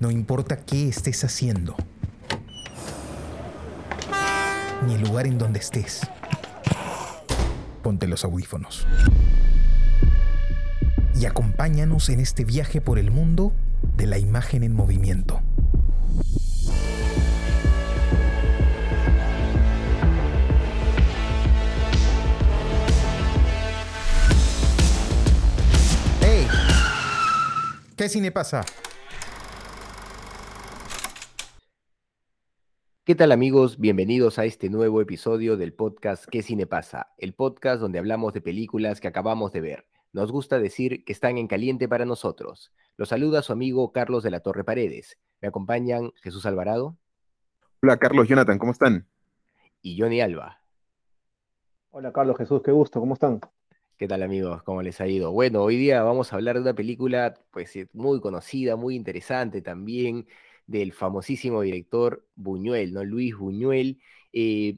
No importa qué estés haciendo, ni el lugar en donde estés. Ponte los audífonos. Y acompáñanos en este viaje por el mundo de la imagen en movimiento. ¿Qué cine pasa? ¿Qué tal amigos? Bienvenidos a este nuevo episodio del podcast ¿Qué cine pasa? El podcast donde hablamos de películas que acabamos de ver. Nos gusta decir que están en caliente para nosotros. Los saluda su amigo Carlos de la Torre Paredes. Me acompañan Jesús Alvarado. Hola Carlos, Jonathan, ¿cómo están? Y Johnny Alba. Hola Carlos, Jesús, qué gusto, ¿cómo están? ¿Qué tal amigos? ¿Cómo les ha ido? Bueno, hoy día vamos a hablar de una película pues muy conocida, muy interesante también, del famosísimo director Buñuel, ¿no? Luis Buñuel, eh,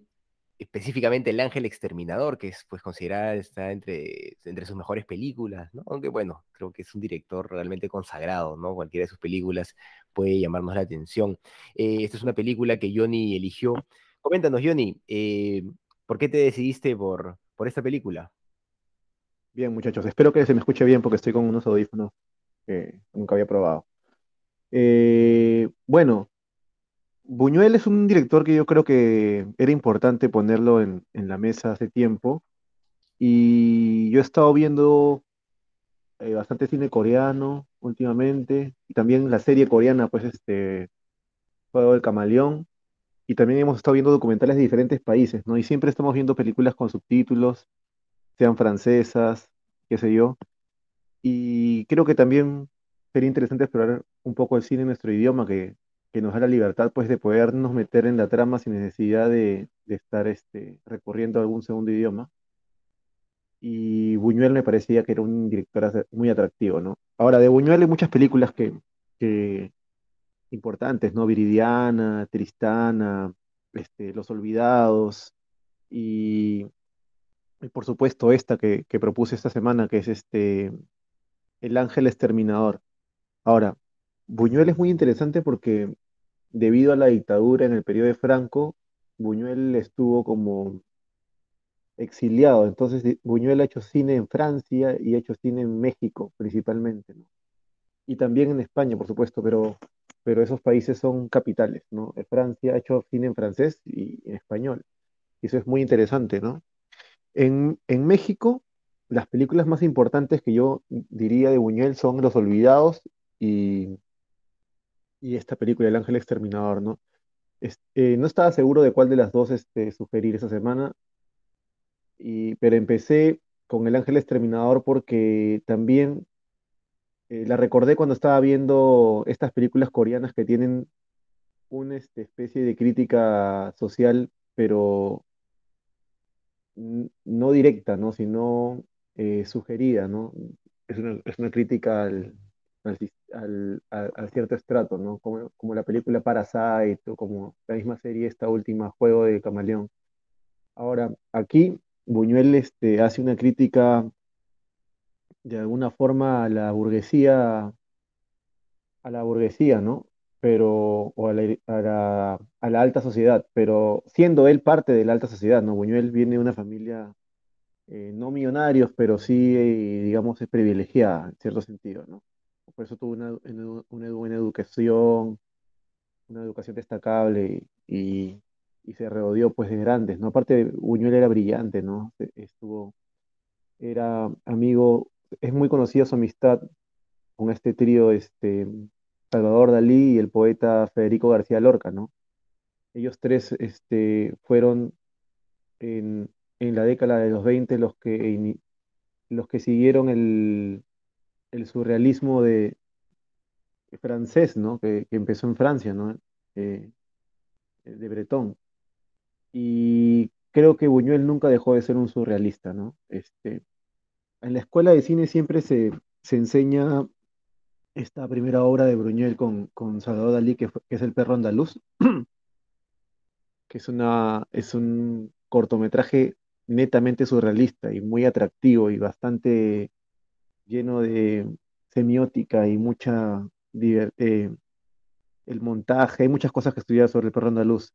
específicamente El Ángel Exterminador, que es pues considerada está entre, entre sus mejores películas, ¿no? Aunque bueno, creo que es un director realmente consagrado, ¿no? Cualquiera de sus películas puede llamarnos la atención. Eh, esta es una película que Johnny eligió. Coméntanos, Johnny, eh, ¿por qué te decidiste por, por esta película? Bien, muchachos, espero que se me escuche bien porque estoy con unos audífonos que nunca había probado. Eh, bueno, Buñuel es un director que yo creo que era importante ponerlo en, la mesa hace tiempo. Y yo he estado viendo eh, bastante cine coreano últimamente. Y también la serie coreana, pues, este, Juego del Camaleón. Y también hemos estado viendo documentales de diferentes países, ¿no? Y siempre estamos viendo películas con subtítulos, sean francesas, qué sé yo. Y creo que también sería interesante explorar un poco el cine en nuestro idioma, que, nos da la libertad pues de podernos meter en la trama sin necesidad de, estar este, recorriendo algún segundo idioma. Y Buñuel me parecía que era un director muy atractivo, ¿no? Ahora, de Buñuel hay muchas películas que, importantes, ¿no? Viridiana, Tristana, este, Los Olvidados, y, y por supuesto esta que, que propuse esta semana, que es este, El Ángel Exterminador. Ahora, Buñuel es muy interesante porque debido a la dictadura en el periodo de Franco, Buñuel estuvo como exiliado. Entonces, Buñuel ha hecho cine en Francia y ha hecho cine en México principalmente, ¿no? Y también en España, por supuesto, pero, pero esos países son capitales, ¿no? Eh, Francia ha hecho cine en francés y en español. Y eso es muy interesante, ¿no? En, en México, las películas más importantes que yo diría de Buñuel son Los Olvidados y y esta película, El Ángel Exterminador, ¿no? Eh, no estaba seguro de cuál de las dos este, sugerir esa semana, y, pero empecé con El Ángel Exterminador porque también eh, la recordé cuando estaba viendo estas películas coreanas que tienen una este, especie de crítica social, pero no directa, ¿no? Sino eh, sugerida, ¿no? Es una, es una crítica al, al, cierto estrato, ¿no? Como, como la película Parasite como la misma serie, esta última, Juego de Camaleón. Ahora, aquí Buñuel este, hace una crítica de alguna forma a la burguesía, a la burguesía, ¿no? Pero, o a la alta sociedad, pero siendo él parte de la alta sociedad, ¿no? Buñuel viene de una familia eh, no millonarios, pero sí, eh, digamos, es privilegiada en cierto sentido, ¿no? Por eso tuvo una, una, una buena educación, una educación destacable y, y se rodeó pues de grandes, ¿no? Aparte, Buñuel era brillante, ¿no? E- Estuvo, era amigo, es muy conocida su amistad con este trío, este, Salvador Dalí y el poeta Federico García Lorca, ¿no? Ellos tres, este, fueron en, en la década de los 20 los que, los que siguieron el, el surrealismo de, francés, ¿no? Que, empezó en Francia, ¿no? Eh, de Breton. Y creo que Buñuel nunca dejó de ser un surrealista, ¿no? Este, en la escuela de cine siempre se, se enseña esta primera obra de Buñuel con, con Salvador Dalí, que, que es El perro andaluz, que es una, es un cortometraje netamente surrealista y muy atractivo y bastante lleno de semiótica y mucha eh, el montaje, hay muchas cosas que estudiar sobre el perro andaluz.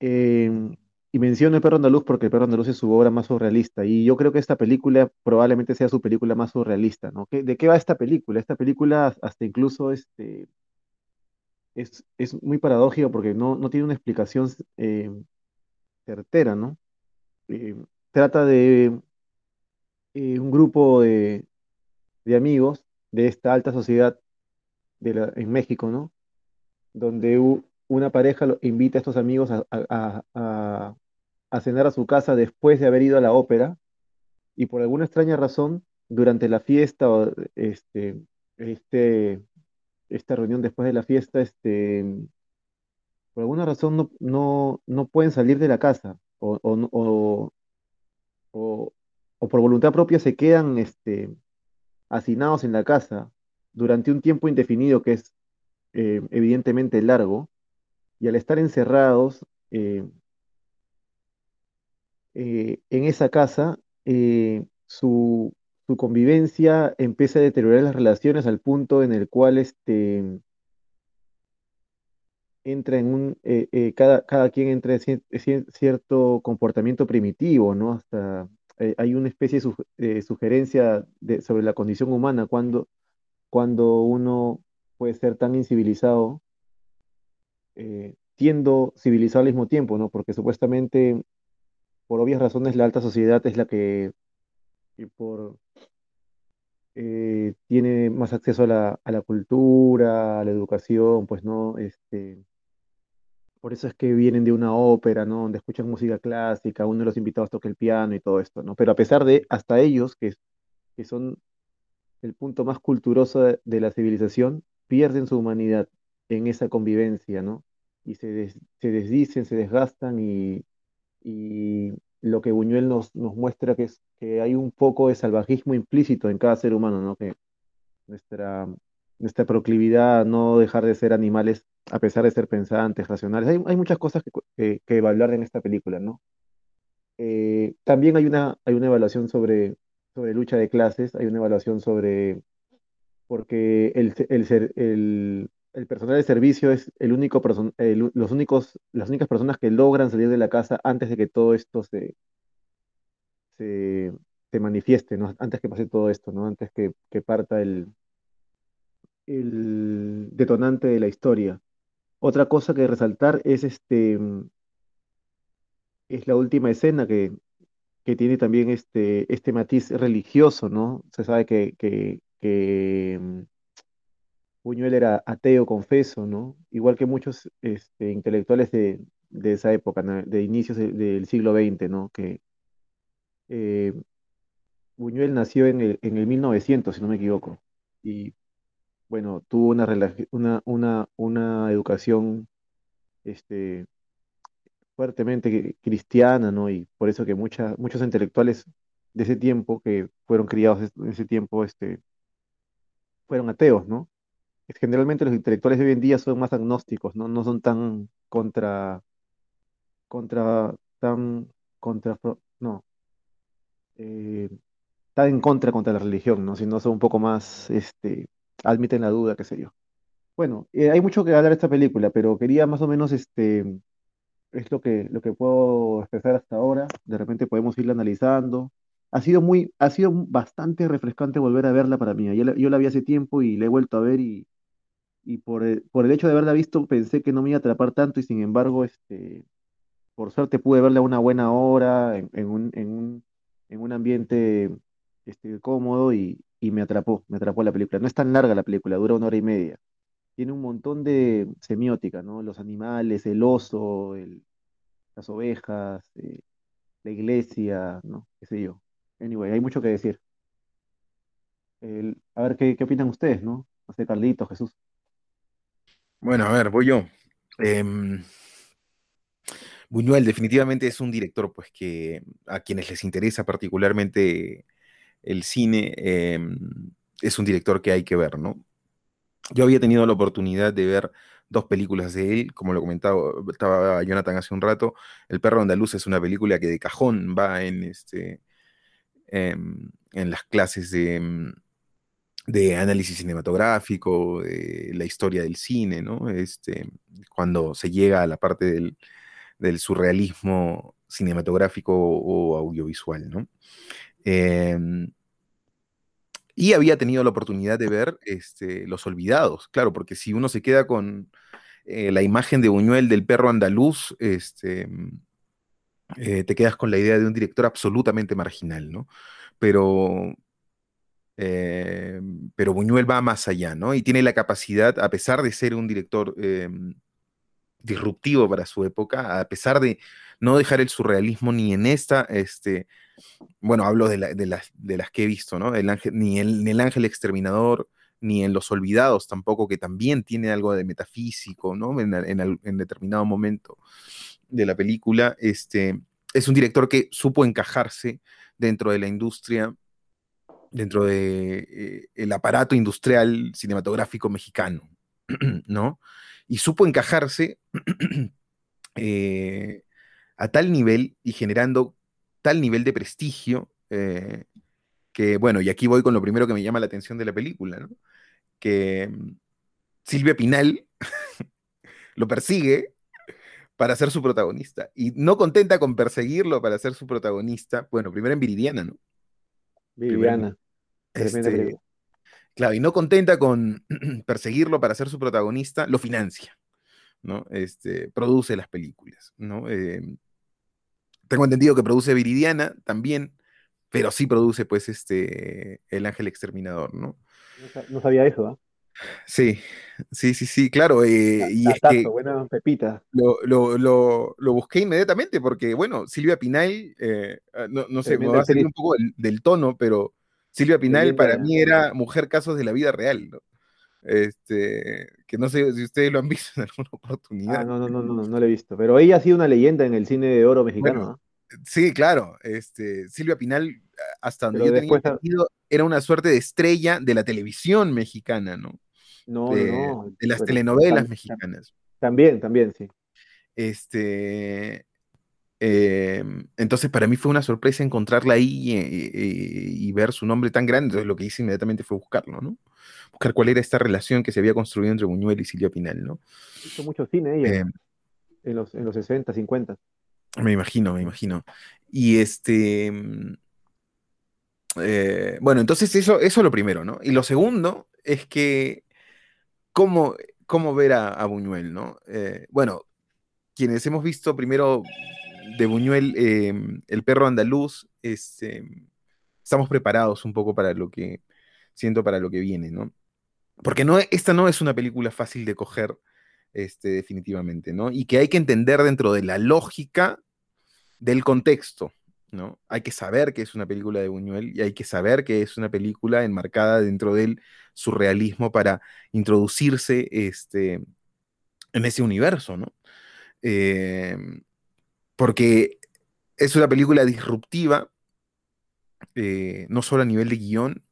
Em, y menciono el perro andaluz porque el perro andaluz es su obra más surrealista. Y yo creo que esta película probablemente sea su película más surrealista, ¿no? ¿Qué- ¿De qué va esta película? Esta película hasta incluso este, es, es muy paradójico porque no, no tiene una explicación eh, certera, ¿no? Eh, trata de eh, un grupo de, de amigos de esta alta sociedad en México, ¿no? Donde una pareja lo- invita a estos amigos a, cenar a su casa después de haber ido a la ópera y por alguna extraña razón, durante la fiesta o este, este, esta reunión después de la fiesta, este, por alguna razón no, no, no pueden salir de la casa o- o- por voluntad propia se quedan este, hacinados en la casa durante un tiempo indefinido que es eh, evidentemente largo y al estar encerrados eh, eh, en esa casa, su, su convivencia empieza a deteriorar las relaciones al punto en el cual este, entra en un, cada, cada quien entra en cier- cier- cierto comportamiento primitivo, ¿no? Hasta eh, hay una especie de de sugerencia de- sobre la condición humana cuando, cuando uno puede ser tan incivilizado, eh, siendo civilizado al mismo tiempo, ¿no? Porque supuestamente, por obvias razones, la alta sociedad es la que, que por, eh, tiene más acceso a la, a la cultura, a la educación, pues, ¿no? Este, Por eso es que vienen de una ópera, ¿no? Donde escuchan música clásica, uno de los invitados toca el piano y todo esto, ¿no? Pero a pesar de, hasta ellos, que, que son el punto más culturoso de, la civilización, pierden su humanidad en esa convivencia, ¿no? Y se, se desdicen, se desgastan y, y lo que Buñuel nos, nos muestra es que hay un poco de salvajismo implícito en cada ser humano, ¿no? Que nuestra, nuestra proclividad a no dejar de ser animales a pesar de ser pensantes, racionales. Hay, muchas cosas que, que, que evaluar en esta película, ¿no? Eh, también hay una, hay una evaluación sobre, sobre lucha de clases, hay una evaluación sobre, porque el, el, el, el personal de servicio es el único person- los únicos, las únicas personas que logran salir de la casa antes de que todo esto se, se, se manifieste. Antes que pase todo esto, ¿no? Antes que, que parta el, el detonante de la historia. Otra cosa que resaltar es este, mm, es la última escena que, que tiene también este, este matiz religioso, ¿no? Se sabe que, que, mm, Buñuel era ateo, confeso, ¿no? Igual que muchos este, intelectuales de, de esa época. De inicios de- del siglo XX, ¿no? Que eh, Buñuel nació en el, en el 1900, si no me equivoco, y bueno, tuvo una, una, una, educación este, fuertemente cristiana, ¿no? Y por eso que muchos intelectuales de ese tiempo, que fueron criados en ese tiempo, este, fueron ateos, ¿no? Generalmente los intelectuales de hoy en día son más agnósticos, ¿no? No son tan contra, contra, tan contra, no, eh, tan en contra contra la religión, ¿no? Sino son un poco más, este, admiten la duda, qué sé yo. Bueno, eh, hay mucho que hablar de esta película, pero quería más o menos, este, es lo que, lo que puedo expresar hasta ahora. De repente podemos irla analizando. Ha sido muy, ha sido bastante refrescante volver a verla para mí. Yo la, yo la vi hace tiempo y la he vuelto a ver y, y por el, por el hecho de haberla visto pensé que no me iba a atrapar tanto y sin embargo, este, por suerte pude verla a una buena hora, en, en un, en un, en un ambiente este, cómodo y, y me atrapó, me atrapó la película. No es tan larga la película, dura una hora y media. Tiene un montón de semiótica, ¿no? Los animales, el oso, las ovejas, eh, la iglesia, ¿no? Qué sé yo. Anyway, hay mucho que decir. A ver qué, qué opinan ustedes, ¿no? No sé, Carlitos, Jesús. Bueno, a ver, voy yo. Em, Buñuel definitivamente es un director, pues, que a quienes les interesa particularmente el cine, em, es un director que hay que ver, ¿no? Yo había tenido la oportunidad de ver dos películas de él, como lo comentaba estaba Jonathan hace un rato. El perro andaluz es una película que de cajón va en, este, em, en las clases de, em, de análisis cinematográfico, de la historia del cine, ¿no? Este, cuando se llega a la parte del, del surrealismo cinematográfico o audiovisual, ¿no? Em, y había tenido la oportunidad de ver este, Los Olvidados, claro, porque si uno se queda con eh, la imagen de Buñuel del perro andaluz, este, eh, te quedas con la idea de un director absolutamente marginal, ¿no? Pero, eh, pero Buñuel va más allá, ¿no? Y tiene la capacidad, a pesar de ser un director em, disruptivo para su época, a pesar de no dejar el surrealismo ni en esta, este, bueno, hablo de, las, de las, que he visto, ¿no? El ángel, ni, el, el ángel exterminador, ni en Los Olvidados tampoco, que también tiene algo de metafísico, ¿no? En, en, determinado momento de la película, este, es un director que supo encajarse dentro de la industria, dentro del de, eh, aparato industrial cinematográfico mexicano, ¿no? Y supo encajarse eh, a tal nivel y generando tal nivel de prestigio eh, que, bueno, y aquí voy con lo primero que me llama la atención de la película, ¿no? Que mm, Silvia Pinal lo persigue para ser su protagonista. Y no contenta con perseguirlo para ser su protagonista, bueno, primero en Viridiana, ¿no? Viridiana. Este, claro, y no contenta con perseguirlo para ser su protagonista, lo financia, ¿no? Este, produce las películas, ¿no? Eh, tengo entendido que produce Viridiana también, pero sí produce pues este El Ángel Exterminador, ¿no? No sabía eso, ¿ah? Sí, sí, sí, sí, claro. Eh, y es que buena pepita. Lo, lo, lo, busqué inmediatamente porque, bueno, Silvia Pinal, eh, ah, no, no sé, me va a salir un poco del, tono, pero Silvia Pinal para mí era mujer casos de la vida real, ¿no? Este, que no sé si ustedes lo han visto en alguna oportunidad. Ah, no, no, no, no, no, lo he visto. Pero ella ha sido una leyenda en el cine de oro mexicano. Sí, claro. Este, Silvia Pinal, hasta donde yo tenía entendido, era una suerte de estrella de la televisión mexicana, ¿no? No, de, no. De las telenovelas mexicanas. También, también, sí. Este. Em, entonces, para mí fue una sorpresa encontrarla ahí y, ver su nombre tan grande. Entonces, lo que hice inmediatamente fue buscarlo, ¿no? Buscar cuál era esta relación que se había construido entre Buñuel y Silvia Pinal, ¿no? Hizo mucho cine ella, em, en, los, en los 60, 50. Me imagino, me imagino. Y este. Mm, eh, bueno, entonces eso, eso es lo primero, ¿no? Y lo segundo es que. ¿Cómo, cómo ver a, Buñuel, ¿no? Eh, bueno, quienes hemos visto primero de Buñuel, em, El perro andaluz, este, estamos preparados un poco para lo que. Siento para lo que viene, ¿no? Porque no, esta no es una película fácil de coger. Este, definitivamente, ¿no? Y que hay que entender dentro de la lógica del contexto, ¿no? Hay que saber que es una película de Buñuel y hay que saber que es una película enmarcada dentro del surrealismo para introducirse este, en ese universo, ¿no? Eh, porque es una película disruptiva, eh, no solo a nivel de guion,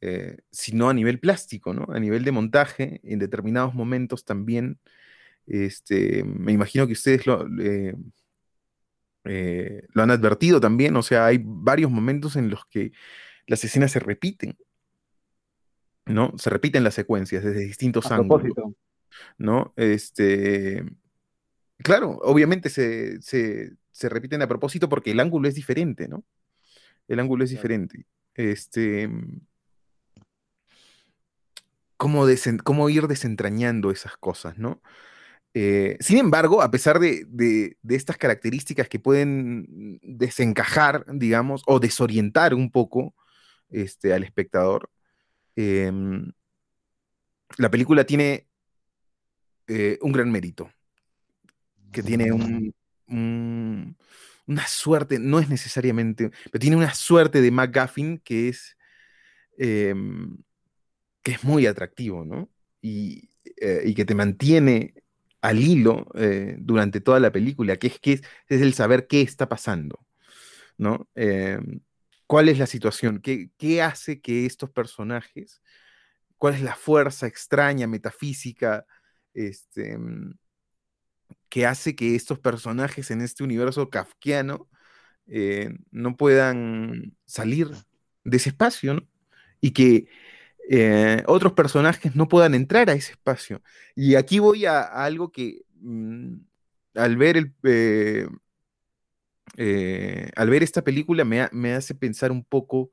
eh, sino a nivel plástico, ¿no? A nivel de montaje, en determinados momentos también. Este, me imagino que ustedes lo, eh, lo han advertido también, o sea, hay varios momentos en los que las escenas se repiten, ¿no? Se repiten las secuencias desde distintos ángulos, ¿no? Este, claro, obviamente se, repiten a propósito porque el ángulo es diferente, ¿no? El ángulo es diferente. Este, cómo, cómo ir desentrañando esas cosas, ¿no? Eh, sin embargo, a pesar de, estas características que pueden desencajar, digamos, o desorientar un poco este, al espectador, em, la película tiene eh, un gran mérito, que tiene una suerte, no es necesariamente, pero tiene una suerte de McGuffin que es, em, que es muy atractivo, ¿no? Y, eh, que te mantiene al hilo eh, durante toda la película, que es, que es, el saber qué está pasando, ¿no? Em, ¿Cuál es la situación? ¿Qué, ¿Qué, hace que estos personajes, cuál es la fuerza extraña, metafísica, este, que hace que estos personajes en este universo kafkiano eh, no puedan salir de ese espacio. Y que eh, otros personajes no puedan entrar a ese espacio. Y aquí voy a, algo que mm, al ver el... Eh, al ver esta película me, me, hace pensar un poco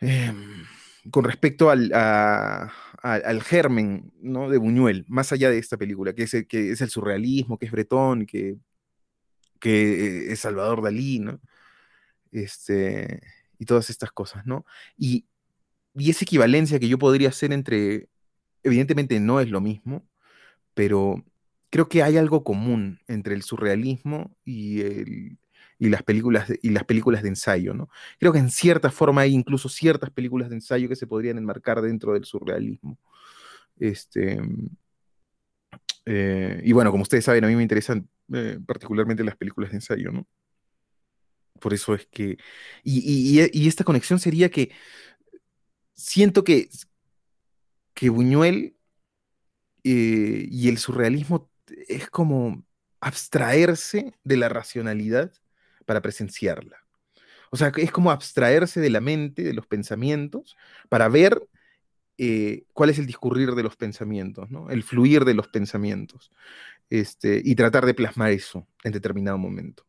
em, con respecto al, al, germen ¿no? de Buñuel, más allá de esta película, que es el, que es el surrealismo, que es Bretón, que, que es Salvador Dalí, ¿no? Este, y todas estas cosas, ¿no? Y, y esa equivalencia que yo podría hacer entre, evidentemente no es lo mismo, pero creo que hay algo común entre el surrealismo y el, y las películas y las películas de ensayo, ¿no? Creo que en cierta forma hay incluso ciertas películas de ensayo que se podrían enmarcar dentro del surrealismo. Este, eh, y bueno, como ustedes saben, a mí me interesan eh, particularmente las películas de ensayo, ¿no? Por eso es que... Y, y, esta conexión sería que siento que, que Buñuel eh, y el surrealismo es como abstraerse de la racionalidad para presenciarla. O sea, es como abstraerse de la mente, de los pensamientos, para ver eh, cuál es el discurrir de los pensamientos, ¿no? el fluir de los pensamientos, este, y tratar de plasmar eso en determinado momento.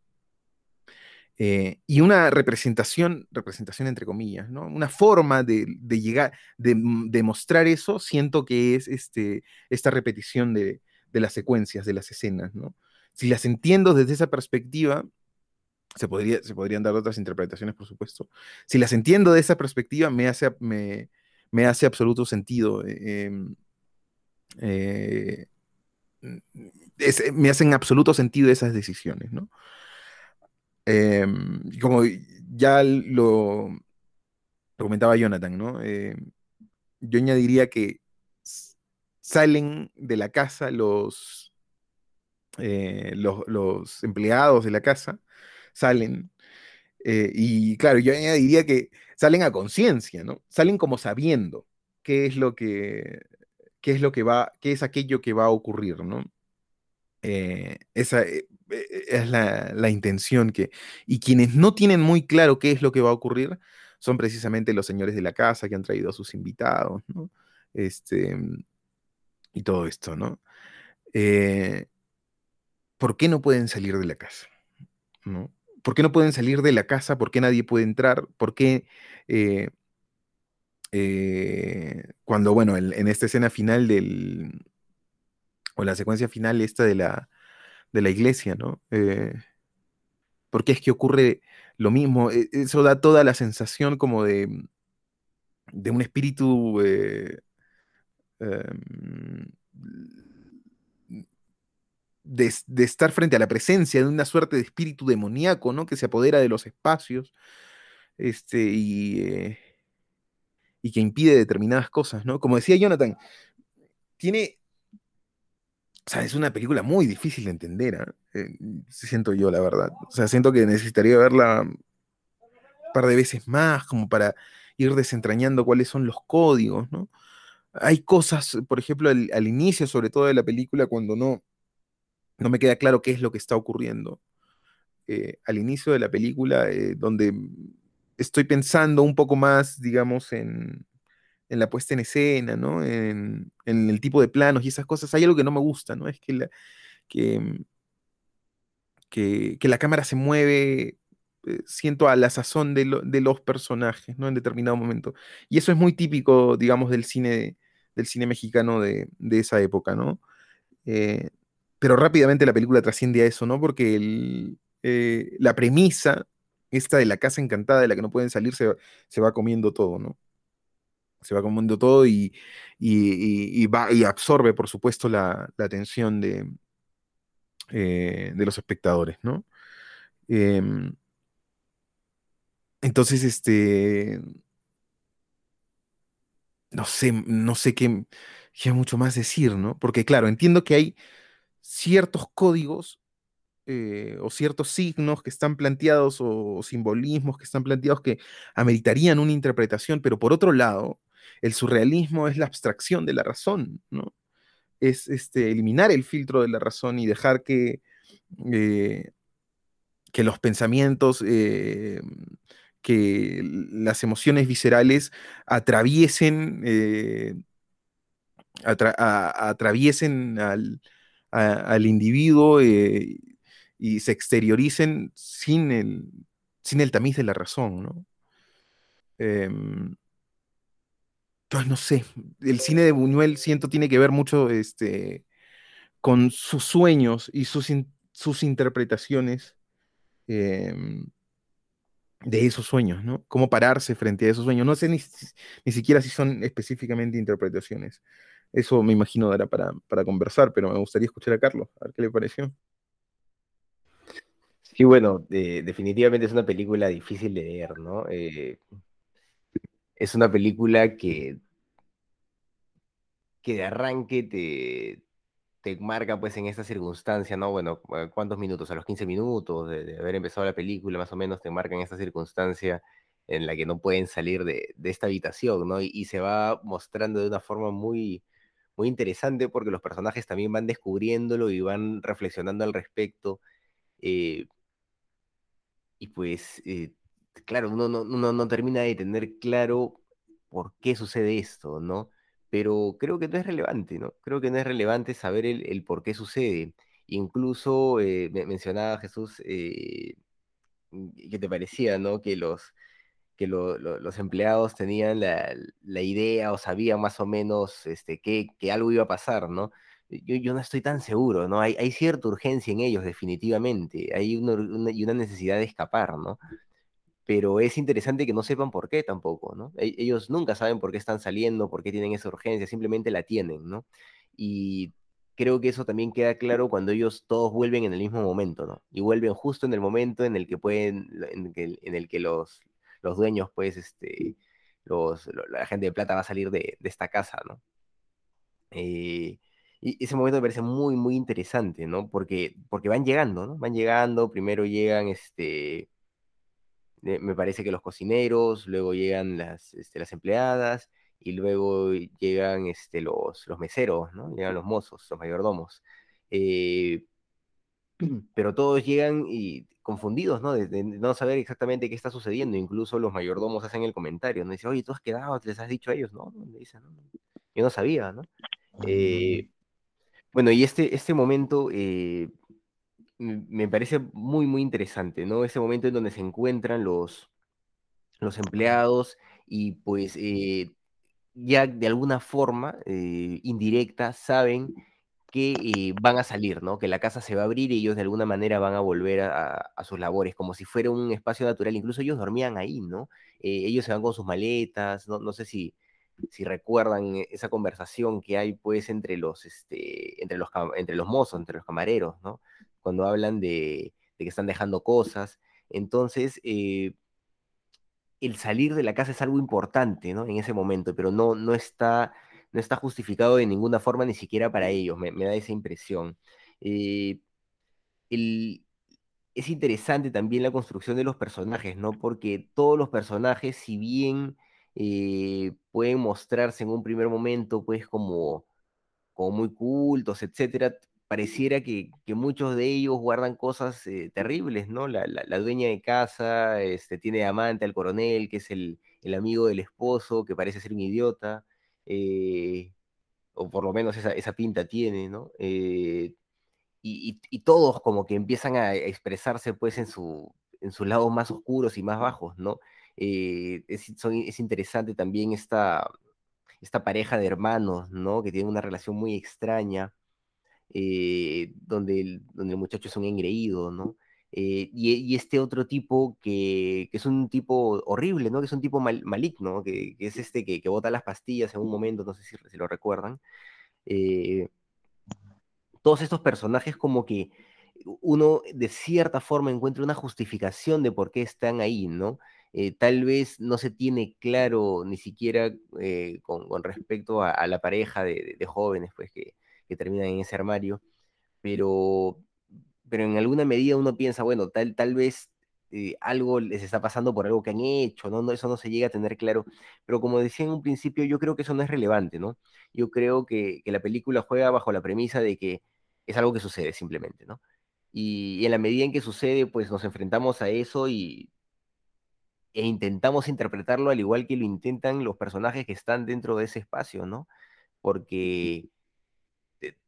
Eh, y una representación, representación entre comillas, ¿no? una forma de, llegar, de, mostrar eso, siento que es este, esta repetición de, de las secuencias, de las escenas. ¿no? Si las entiendo desde esa perspectiva, se, podría, se podrían dar otras interpretaciones, por supuesto. Si las entiendo de esa perspectiva, me hace, me, me hace absoluto sentido. Eh, em, eh, me hacen absoluto sentido esas decisiones, ¿no? Em, como ya lo, comentaba Jonathan, ¿no? Yo añadiría que salen de la casa los, eh, los, los, empleados de la casa salen. Eh, y claro, yo diría que salen a conciencia, ¿no? Salen como sabiendo qué es lo que, qué es lo que va, qué es aquello que va a ocurrir, ¿no? Eh, esa eh, es la, la, intención que... Y quienes no tienen muy claro qué es lo que va a ocurrir son precisamente los señores de la casa que han traído a sus invitados, ¿no? Este, y todo esto, ¿no? ¿Por qué no pueden salir de la casa? ¿No? ¿Por qué no pueden salir de la casa? ¿Por qué nadie puede entrar? ¿Por qué eh, eh, cuando, bueno, en, esta escena final del, o la secuencia final esta de la, de la iglesia, ¿no? Eh, ¿Por qué es que ocurre lo mismo? E, eso da toda la sensación como de, de un espíritu em, de, estar frente a la presencia de una suerte de espíritu demoníaco, ¿no? Que se apodera de los espacios este, y, eh, y que impide determinadas cosas, ¿no? Como decía Jonathan, tiene... O sea, es una película muy difícil de entender, ¿ah? eh, siento yo, la verdad. O sea, siento que necesitaría verla un par de veces más, como para ir desentrañando cuáles son los códigos, ¿no? Hay cosas, por ejemplo, al inicio, sobre todo de la película, cuando no, no me queda claro qué es lo que está ocurriendo. Eh, al inicio de la película, eh, donde estoy pensando un poco más, digamos, en, la puesta en escena, ¿no? En, el tipo de planos y esas cosas, hay algo que no me gusta, ¿no? Es que la, que, que, la cámara se mueve, eh, siento a la sazón de, los personajes, ¿no? En determinado momento. Y eso es muy típico, digamos, del cine, del cine mexicano de, esa época, ¿no? Pero rápidamente la película trasciende a eso, ¿no? Porque eh, la premisa, esta de la casa encantada de la que no pueden salir, se, va comiendo todo, ¿no? Se va comiendo todo y, va, y absorbe, por supuesto, la, atención de, eh, de los espectadores, ¿no? Em, entonces, este. No sé, no sé qué, qué mucho más decir, ¿no? Porque, claro, entiendo que hay ciertos códigos eh, o ciertos signos que están planteados o, simbolismos que están planteados que ameritarían una interpretación, pero por otro lado, el surrealismo es la abstracción de la razón, ¿no? Es este, eliminar el filtro de la razón y dejar que, eh, que los pensamientos, eh, que las emociones viscerales atraviesen, atraviesen al, al individuo eh, y se exterioricen sin el, sin el tamiz de la razón, ¿no? Pues no sé, el cine de Buñuel siento tiene que ver mucho este, con sus sueños y sus, sus interpretaciones em, de esos sueños, ¿no? Cómo pararse frente a esos sueños. No sé ni, ni siquiera si son específicamente interpretaciones. Eso me imagino dará para, para conversar, pero me gustaría escuchar a Carlos, a ver qué le pareció. Sí, bueno, eh, definitivamente es una película difícil de leer, ¿no? Eh, es una película que, que de arranque te, te marca pues en esta circunstancia, ¿no? Bueno, eh, ¿cuántos minutos? A los 15 minutos de, haber empezado la película, más o menos te marcan esta circunstancia en la que no pueden salir de, esta habitación, ¿no? Y, se va mostrando de una forma muy, muy interesante porque los personajes también van descubriéndolo y van reflexionando al respecto. Eh, y pues, eh, claro, uno no, termina de tener claro por qué sucede esto, ¿no? pero creo que no es relevante, ¿no? Creo que no es relevante saber el, por qué sucede. Incluso eh, mencionaba Jesús eh, que te parecía, ¿no? Que los, que los empleados tenían la, idea o sabían más o menos este, que, que algo iba a pasar, ¿no? Yo, yo, no estoy tan seguro, ¿no? Hay, hay cierta urgencia en ellos, definitivamente. Hay una, y una necesidad de escapar, ¿no? pero es interesante que no sepan por qué tampoco, ¿no? E-, ellos nunca saben por qué están saliendo, por qué tienen esa urgencia, simplemente la tienen, ¿no? Y creo que eso también queda claro cuando ellos todos vuelven en el mismo momento, ¿no? Y vuelven justo en el momento en el que pueden, en el que, los, los dueños, pues, este, los, la gente de plata va a salir de, esta casa, ¿no? Eh, y ese momento me parece muy, muy interesante, ¿no? Porque, porque van llegando, ¿no? Van llegando, primero llegan, este, me parece que los cocineros, luego llegan las, este, las empleadas y luego llegan este, los, los meseros, ¿no? Llegan los mozos, los mayordomos. Eh, pero todos llegan y confundidos, ¿no? De, no saber exactamente qué está sucediendo. Incluso los mayordomos hacen el comentario, ¿no? Dicen, oye, tú has quedado, les has dicho a ellos, ¿no? Dicen, no, yo no sabía, ¿no? Eh, bueno, y este, este momento eh, me parece muy, muy interesante, ¿no? Ese momento en donde se encuentran los, los empleados y pues eh, ya de alguna forma indirecta saben que eh, van a salir, ¿no? Que la casa se va a abrir y ellos de alguna manera van a volver a, sus labores, como si fuera un espacio natural. Incluso ellos dormían ahí, ¿no? ellos se van con sus maletas, no, sé si, recuerdan esa conversación que hay pues entre los, este, entre los mozos, entre los camareros, ¿no? cuando hablan de, que están dejando cosas. Entonces, eh, el salir de la casa es algo importante, ¿no? En ese momento, pero no, no, está, no está justificado de ninguna forma, ni siquiera para ellos, me, da esa impresión. Eh, es interesante también la construcción de los personajes, ¿no? Porque todos los personajes, si bien eh, pueden mostrarse en un primer momento, pues, como, como muy cultos, etcétera, pareciera que, muchos de ellos guardan cosas eh, terribles, ¿no? La, dueña de casa este, tiene amante al coronel, que es el, amigo del esposo, que parece ser un idiota, eh, o por lo menos esa, pinta tiene, ¿no? Eh, y, todos como que empiezan a expresarse pues en, su, en sus lados más oscuros y más bajos, ¿no? es, es interesante también esta, esta pareja de hermanos, ¿no? Que tienen una relación muy extraña. Eh, donde, el, donde el muchacho es un engreído, ¿no? Eh, y, este otro tipo que, que, es un tipo horrible, ¿no? Que es un tipo maligno, que, que, es este que, que, bota las pastillas en un momento, no sé si, si lo recuerdan. Eh, todos estos personajes como que uno de cierta forma encuentra una justificación de por qué están ahí, ¿no? tal vez no se tiene claro ni siquiera con, con, respecto a, a la pareja de, de, jóvenes, pues que, que terminan en ese armario, pero, pero en alguna medida uno piensa, bueno, tal, tal vez eh, algo les está pasando por algo que han hecho, ¿no? ¿no? Eso no se llega a tener claro, pero como decía en un principio, yo creo que eso no es relevante, ¿no? Yo creo que, que la película juega bajo la premisa de que es algo que sucede simplemente, ¿no? Y, y, en la medida en que sucede, pues nos enfrentamos a eso y, e intentamos interpretarlo al igual que lo intentan los personajes que están dentro de ese espacio, ¿no? Porque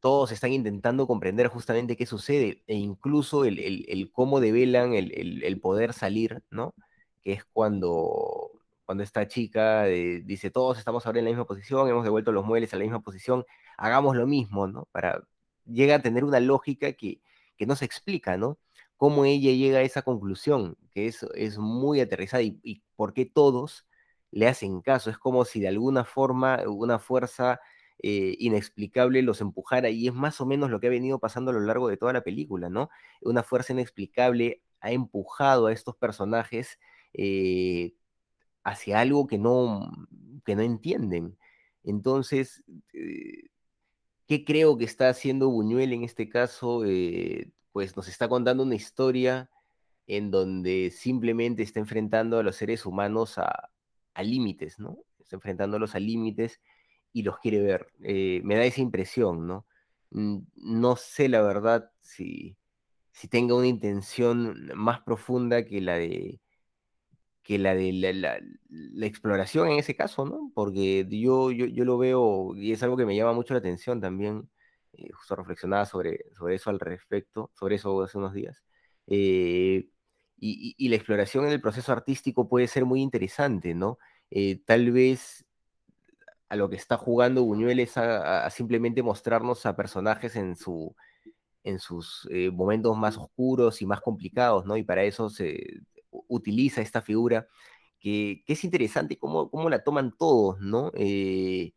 todos están intentando comprender justamente qué sucede e incluso el, cómo develan el, poder salir, ¿no? Que es cuando, cuando esta chica eh, dice, todos estamos ahora en la misma posición, hemos devuelto los muebles a la misma posición, hagamos lo mismo, ¿no? Para, llega a tener una lógica que, que no se explica, ¿no? Cómo ella llega a esa conclusión, que es, es muy aterrizada y, y por qué todos le hacen caso. Es como si de alguna forma una fuerza eh, inexplicable los empujara, y es más o menos lo que ha venido pasando a lo largo de toda la película, ¿no? Una fuerza inexplicable ha empujado a estos personajes eh, hacia algo que no, que no entienden. Entonces, eh, ¿qué creo que está haciendo Buñuel en este caso? pues nos está contando una historia en donde simplemente está enfrentando a los seres humanos a, a límites, ¿no? Está enfrentándolos a límites y los quiere ver. Eh, me da esa impresión, ¿no? No sé la verdad si, si tenga una intención más profunda que la de que la de la, exploración en ese caso, ¿no? Porque yo, yo, yo, lo veo y es algo que me llama mucho la atención también, eh, justo reflexionaba sobre, sobre eso al respecto, sobre eso hace unos días. Eh, y, y, la exploración en el proceso artístico puede ser muy interesante, ¿no? tal vez a lo que está jugando Buñuel es a, simplemente mostrarnos a personajes en, su, en sus eh, momentos más oscuros y más complicados, ¿no? Y para eso se utiliza esta figura que, es interesante cómo, cómo, la toman todos, ¿no? Eh,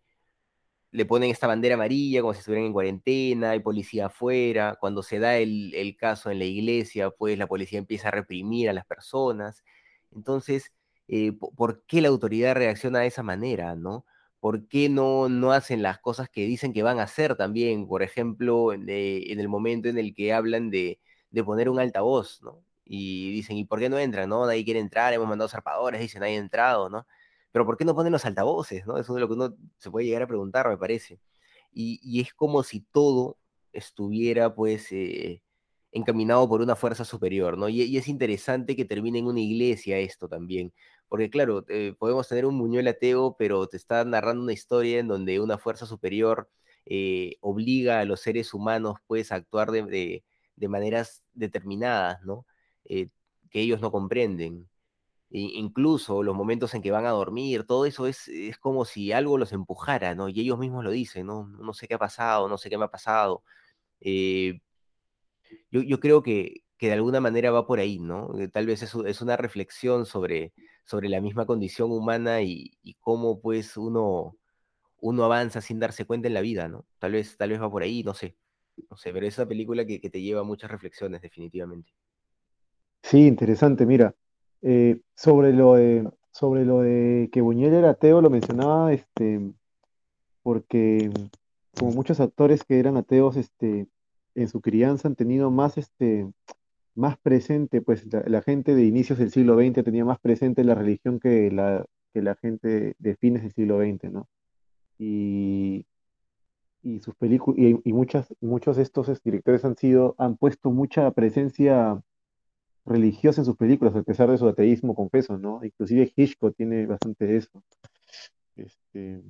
le ponen esta bandera amarilla como si estuvieran en cuarentena, hay policía afuera, cuando se da el, el caso en la iglesia, pues la policía empieza a reprimir a las personas. Entonces, eh, ¿por qué la autoridad reacciona de esa manera, no? ¿Por qué no, no hacen las cosas que dicen que van a hacer también? Por ejemplo, en, eh, el momento en el que hablan de, poner un altavoz, ¿no? Y dicen, ¿y por qué no entran? No, nadie quiere entrar, hemos mandado zarpadores, dicen, nadie entrado, ¿no? Pero ¿por qué no ponen los altavoces, no? Eso es lo que uno se puede llegar a preguntar, me parece. Y, es como si todo estuviera, pues, eh, encaminado por una fuerza superior, ¿no? Y, y, es interesante que termine en una iglesia esto también, porque claro, eh, podemos tener un Buñuel ateo, pero te está narrando una historia en donde una fuerza superior eh, obliga a los seres humanos pues, a actuar de, maneras determinadas, ¿no? Eh, que ellos no comprenden. Incluso los momentos en que van a dormir, todo eso es, como si algo los empujara, ¿no? Y ellos mismos lo dicen, ¿no? No sé qué ha pasado, no sé qué me ha pasado. yo, creo que, de alguna manera va por ahí, ¿no? Tal vez es, es una reflexión sobre, sobre la misma condición humana y, cómo pues uno, uno avanza sin darse cuenta en la vida, ¿no? Tal vez, tal vez va por ahí, no sé. No sé, pero es una película que, te lleva a muchas reflexiones, definitivamente. Sí, interesante, mira. Eh, sobre lo de, sobre lo de que Buñuel era ateo, lo mencionaba este, porque como muchos actores que eran ateos este, en su crianza han tenido más este, más presente, pues la, gente de inicios del siglo XX tenía más presente la religión que la, que la gente de fines del siglo XX, ¿no? Y, y sus películas, y, muchas, muchos de estos directores han sido, han puesto mucha presencia religiosa en sus películas, a pesar de su ateísmo, confeso, ¿no? Inclusive Hitchcock tiene bastante eso. Este,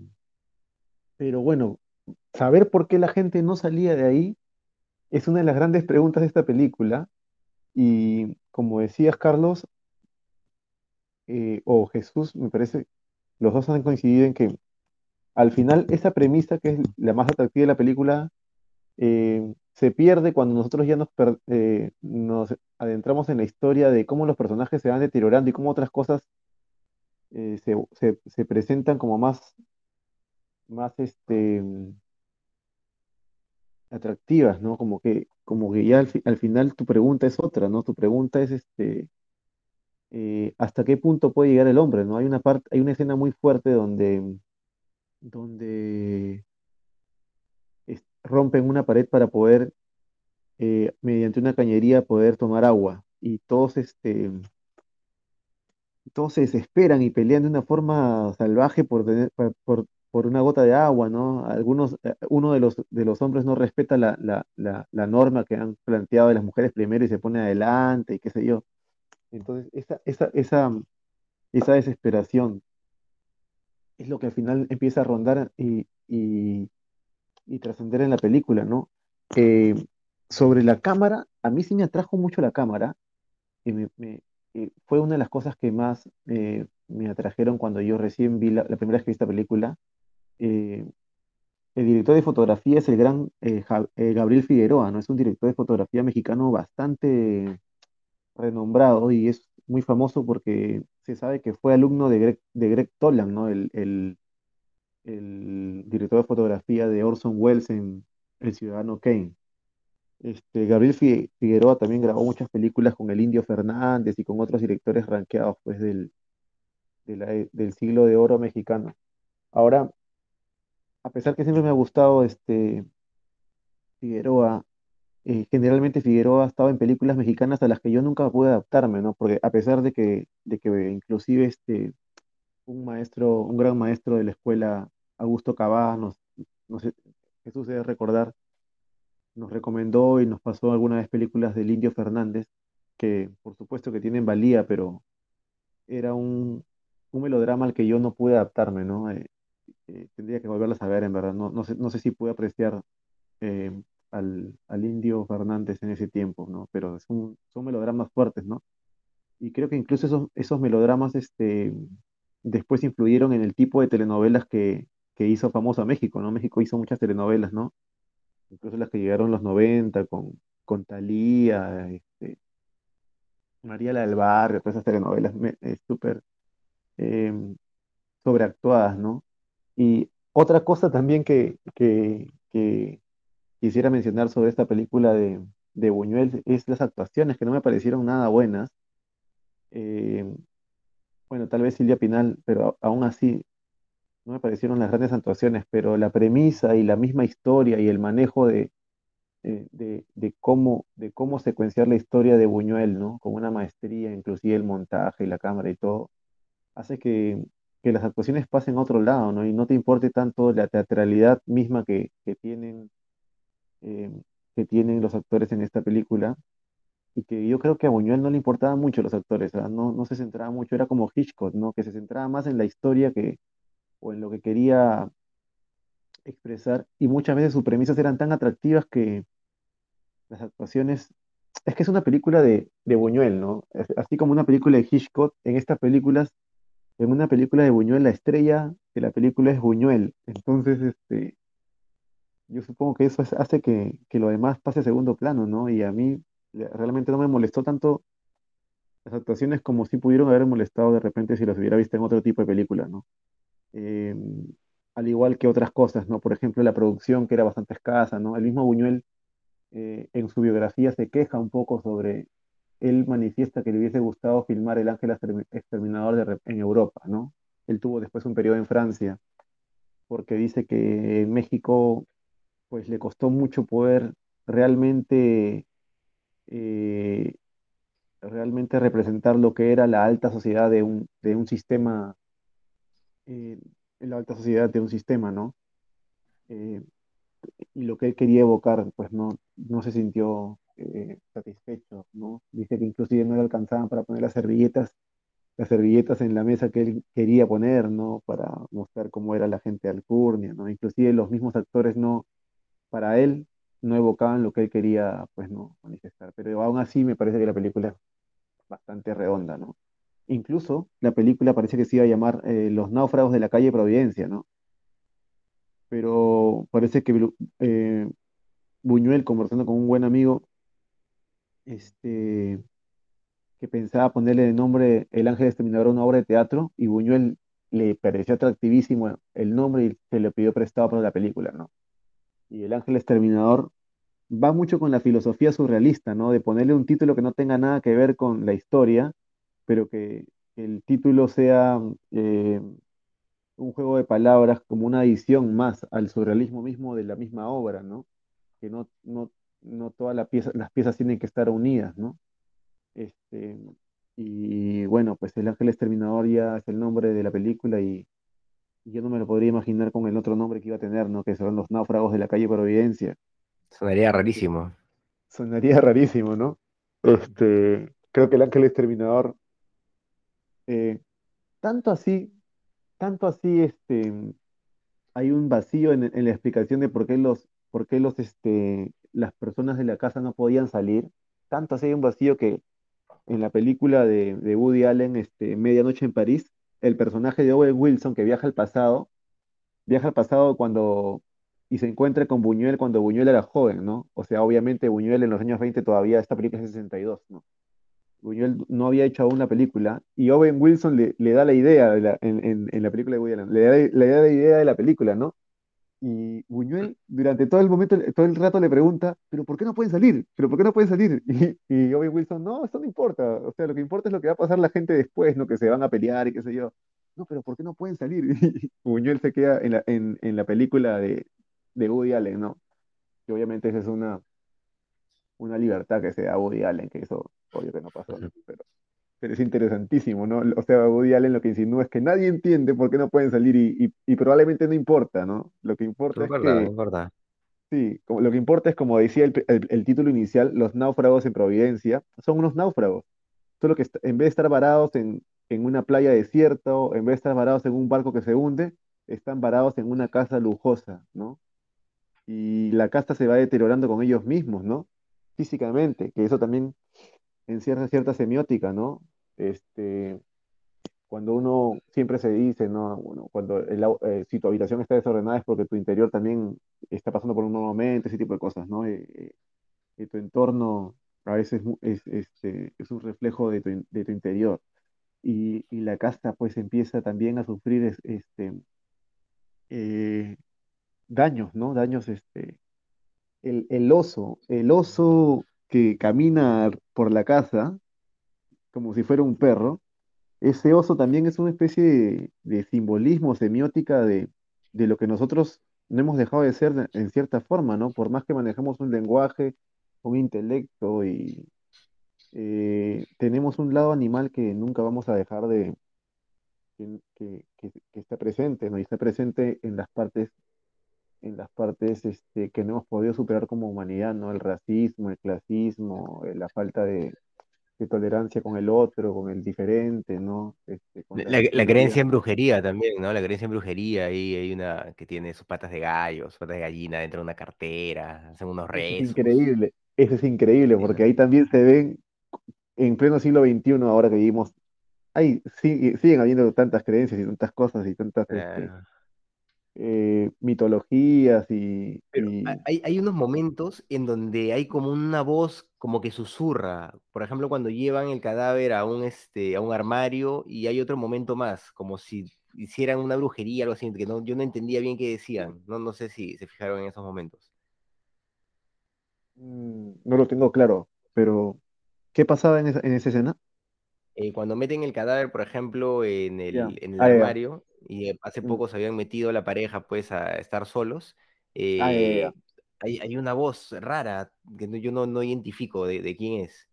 pero bueno, saber por qué la gente no salía de ahí es una de las grandes preguntas de esta película, y como decías, Carlos, eh, o Jesús, me parece, los dos han coincidido en que al final esa premisa, que es la más atractiva de la película, eh, se pierde cuando nosotros ya nos, eh, nos adentramos en la historia de cómo los personajes se van deteriorando y cómo otras cosas se, se, presentan como más, más este, atractivas, ¿no? Como que, como que ya al, final tu pregunta es otra, ¿no? Tu pregunta es este, eh, ¿hasta qué punto puede llegar el hombre, ¿no? Hay una parte, hay una escena muy fuerte donde, donde rompen una pared para poder, eh, mediante una cañería, poder tomar agua. Y todos, este, todos se desesperan y pelean de una forma salvaje por, tener, por, por una gota de agua, ¿no? Algunos, eh, uno de los, de los hombres no respeta la, norma que han planteado de las mujeres primero y se pone adelante y qué sé yo. Entonces, esa, esa, esa, esa desesperación, es lo que al final empieza a rondar y, y, y trascender en la película, ¿no? Eh, sobre la cámara, a mí sí me atrajo mucho la cámara, y me, fue una de las cosas que más eh, me atrajeron cuando yo recién vi la, la primera vez que vi esta película. Eh, el director de fotografía es el gran eh, eh, Gabriel Figueroa, ¿no? Es un director de fotografía mexicano bastante renombrado y es muy famoso porque se sabe que fue alumno de Greg, de Greg Toland, ¿no? El, director de fotografía de Orson Welles en El Ciudadano Kane. Este, Gabriel Fi- Figueroa también grabó muchas películas con el Indio Fernández y con otros directores rankeados pues, del, e- del siglo de oro mexicano. Ahora, a pesar que siempre me ha gustado este, Figueroa, eh, generalmente Figueroa ha estado en películas mexicanas a las que yo nunca pude adaptarme, ¿no? Porque a pesar de que, de que inclusive este, un maestro, un gran maestro de la escuela, Augusto Cabá, nos, no sé, Jesús debe recordar, nos recomendó y nos pasó alguna vez películas del Indio Fernández, que por supuesto que tienen valía, pero era un, un melodrama al que yo no pude adaptarme, ¿no? Eh, eh, tendría que volverlas a ver, en verdad. No, no sé, no sé si pude apreciar eh, al, al Indio Fernández en ese tiempo, ¿no? Pero son, son melodramas fuertes, ¿no? Y creo que incluso esos, esos melodramas este, después influyeron en el tipo de telenovelas que, que hizo famoso a México, ¿no? México hizo muchas telenovelas, ¿no? Incluso las que llegaron los 90 con, con Thalía, este, María la del Barrio, todas esas telenovelas súper eh, sobreactuadas, ¿no? Y otra cosa también que, que, quisiera mencionar sobre esta película de, de Buñuel es las actuaciones que no me parecieron nada buenas. Eh, bueno, tal vez Silvia Pinal, pero aún así no me parecieron las grandes actuaciones, pero la premisa y la misma historia y el manejo de- de cómo, de cómo secuenciar la historia de Buñuel, ¿no? Con una maestría, inclusive el montaje y la cámara y todo, hace que, que las actuaciones pasen a otro lado, ¿no? Y no te importe tanto la teatralidad misma que, que tienen, eh, que tienen los actores en esta película, y que yo creo que a Buñuel no le importaban mucho los actores. No, no se centraba mucho, era como Hitchcock, ¿no? Que se centraba más en la historia que, o en lo que quería expresar, y muchas veces sus premisas eran tan atractivas que las actuaciones, es que es una película de, de Buñuel, ¿no? Así como una película de Hitchcock, en estas películas, en una película de Buñuel, la estrella de la película es Buñuel. Entonces, este, yo supongo que eso es- hace que, que lo demás pase a segundo plano, ¿no? Y a mí eh, realmente no me molestó tanto las actuaciones como si pudieron haber molestado de repente si las hubiera visto en otro tipo de película, ¿no? Eh, al igual que otras cosas, ¿no? Por ejemplo, la producción que era bastante escasa, ¿no? El mismo Buñuel eh, en su biografía se queja un poco sobre, él manifiesta que le hubiese gustado filmar El Ángel Extermi- Exterminador en Europa, ¿no? Él tuvo después un periodo en Francia, porque dice que en México, pues le costó mucho poder realmente, eh, realmente representar lo que era la alta sociedad de un, de un sistema, eh, la alta sociedad de un sistema, ¿no? Eh, y lo que él quería evocar, pues no, no se sintió eh, satisfecho, ¿no? Dice que inclusive no le alcanzaban para poner las servilletas, las servilletas en la mesa que él quería poner, ¿no? Para mostrar cómo era la gente de Alcurnia, ¿no? Inclusive los mismos actores no, para él, no evocaban lo que él quería, pues no, manifestar. Pero aún así me parece que la película es bastante redonda, ¿no? Incluso la película parece que se iba a llamar eh, Los náufragos de la calle Providencia, ¿no? Pero parece que eh, Buñuel, conversando con un buen amigo, este, que pensaba ponerle de nombre El Ángel Exterminador a una obra de teatro, y Buñuel le pareció atractivísimo el nombre y se le pidió prestado para la película, ¿no? Y El Ángel Exterminador va mucho con la filosofía surrealista, ¿no? De ponerle un título que no tenga nada que ver con la historia, pero que el título sea eh, un juego de palabras como una adición más al surrealismo mismo de la misma obra, ¿no? Que no, no, no todas la pieza- las piezas tienen que estar unidas, ¿no? Este, y bueno, pues El Ángel Exterminador ya es el nombre de la película y, y yo no me lo podría imaginar con el otro nombre que iba a tener, ¿no? Que son los náufragos de la calle Providencia. Sonaría rarísimo. Sonaría rarísimo, ¿no? Este, creo que El Ángel Exterminador eh, tanto así, tanto así, este, hay un vacío en, en la explicación de por qué los, por qué los, este, las personas de la casa no podían salir. Tanto así un vacío que en la película de, Woody Allen, este, Medianoche en París, el personaje de Owen Wilson que viaja al pasado, viaja al pasado cuando y se encuentra con Buñuel cuando Buñuel era joven, ¿no? O sea, obviamente Buñuel en los años 20 todavía, esta película es 62, ¿no? Buñuel no había hecho aún una película y Owen Wilson le, le da la idea de la- en, en- en la película de Woody Allen, le da, le da la idea de la película, ¿no? Y Buñuel durante todo el momento, todo el rato le pregunta, ¿pero por qué no pueden salir? ¿Pero por qué no pueden salir? Y, y Owen Wilson, no, eso no importa, o sea, lo que importa es lo que va a pasar la gente después, ¿no? Que se van a pelear y qué sé yo. No, pero ¿por qué no pueden salir? Y Buñuel se queda en la, en, en la película de, de Woody Allen, ¿no? Y obviamente esa es una, una libertad que se da a Woody Allen, que eso obvio que no pasó. Pero, pero es interesantísimo, ¿no? O sea, Woody Allen lo que insinúa es que nadie entiende por qué no pueden salir y, y, y probablemente no importa, ¿no? Lo que importa es importa, no que, importa. sí, como- lo que importa es, como decía el, el- el título inicial, los náufragos en Providencia son unos náufragos, solo que en vez de estar varados en, en una playa desierta, o en vez de estar varados en un barco que se hunde, están varados en una casa lujosa, ¿no? Y la casa se va deteriorando con ellos mismos, ¿no? Físicamente, que eso también encierra cierta semiótica, ¿no? Este, cuando uno siempre se dice, ¿no? Bueno, cuando el eh, si tu habitación está desordenada es porque tu interior también está pasando por un mal momento, ese tipo de cosas, ¿no? Eh, eh, tu entorno a veces mu- es, este, es un reflejo de tu, de tu interior. Y, y la casta pues empieza también a sufrir es- este, eh, daños, ¿no? Daños, este, el, el oso, el oso que camina por la casa como si fuera un perro, ese oso también es una especie de, simbolismo, semiótica de, de lo que nosotros no hemos dejado de ser en cierta forma, ¿no? Por más que manejemos un lenguaje, un intelecto y eh, tenemos un lado animal que nunca vamos a dejar de, que, que, que- que está presente, ¿no? Y está presente en las partes, en las partes este, que no hemos podido superar como humanidad, ¿no? El racismo, el clasismo, eh, la falta de, de tolerancia con el otro, con el diferente, ¿no? Este, con La, creencia en brujería también, ¿no? La creencia en brujería, ahí hay una que tiene sus patas de gallo, sus patas de gallina dentro de una cartera, hacen unos Eso es rezos. increíble, eso es increíble, porque ahí también se ven, en pleno siglo XXI, ahora que vivimos, ahí sigue- siguen habiendo tantas creencias y tantas cosas y tantas este. Eh, mitologías y, Pero y- ha- hay, hay unos momentos en donde hay como una voz como que susurra. Por ejemplo, cuando llevan el cadáver a un, este, a un armario y hay otro momento más, como si hicieran una brujería, algo así, que no, yo no entendía bien qué decían. No, no sé si se fijaron en esos momentos. mm, no lo tengo claro, pero ¿qué pasaba en esa, en esa escena? Eh, cuando meten el cadáver, por ejemplo, en el, en el Ah, armario, y hace Mm. poco se habían metido la pareja pues a estar solos, Ah, eh, hay, hay una voz rara que no- yo no, no identifico de, de quién es.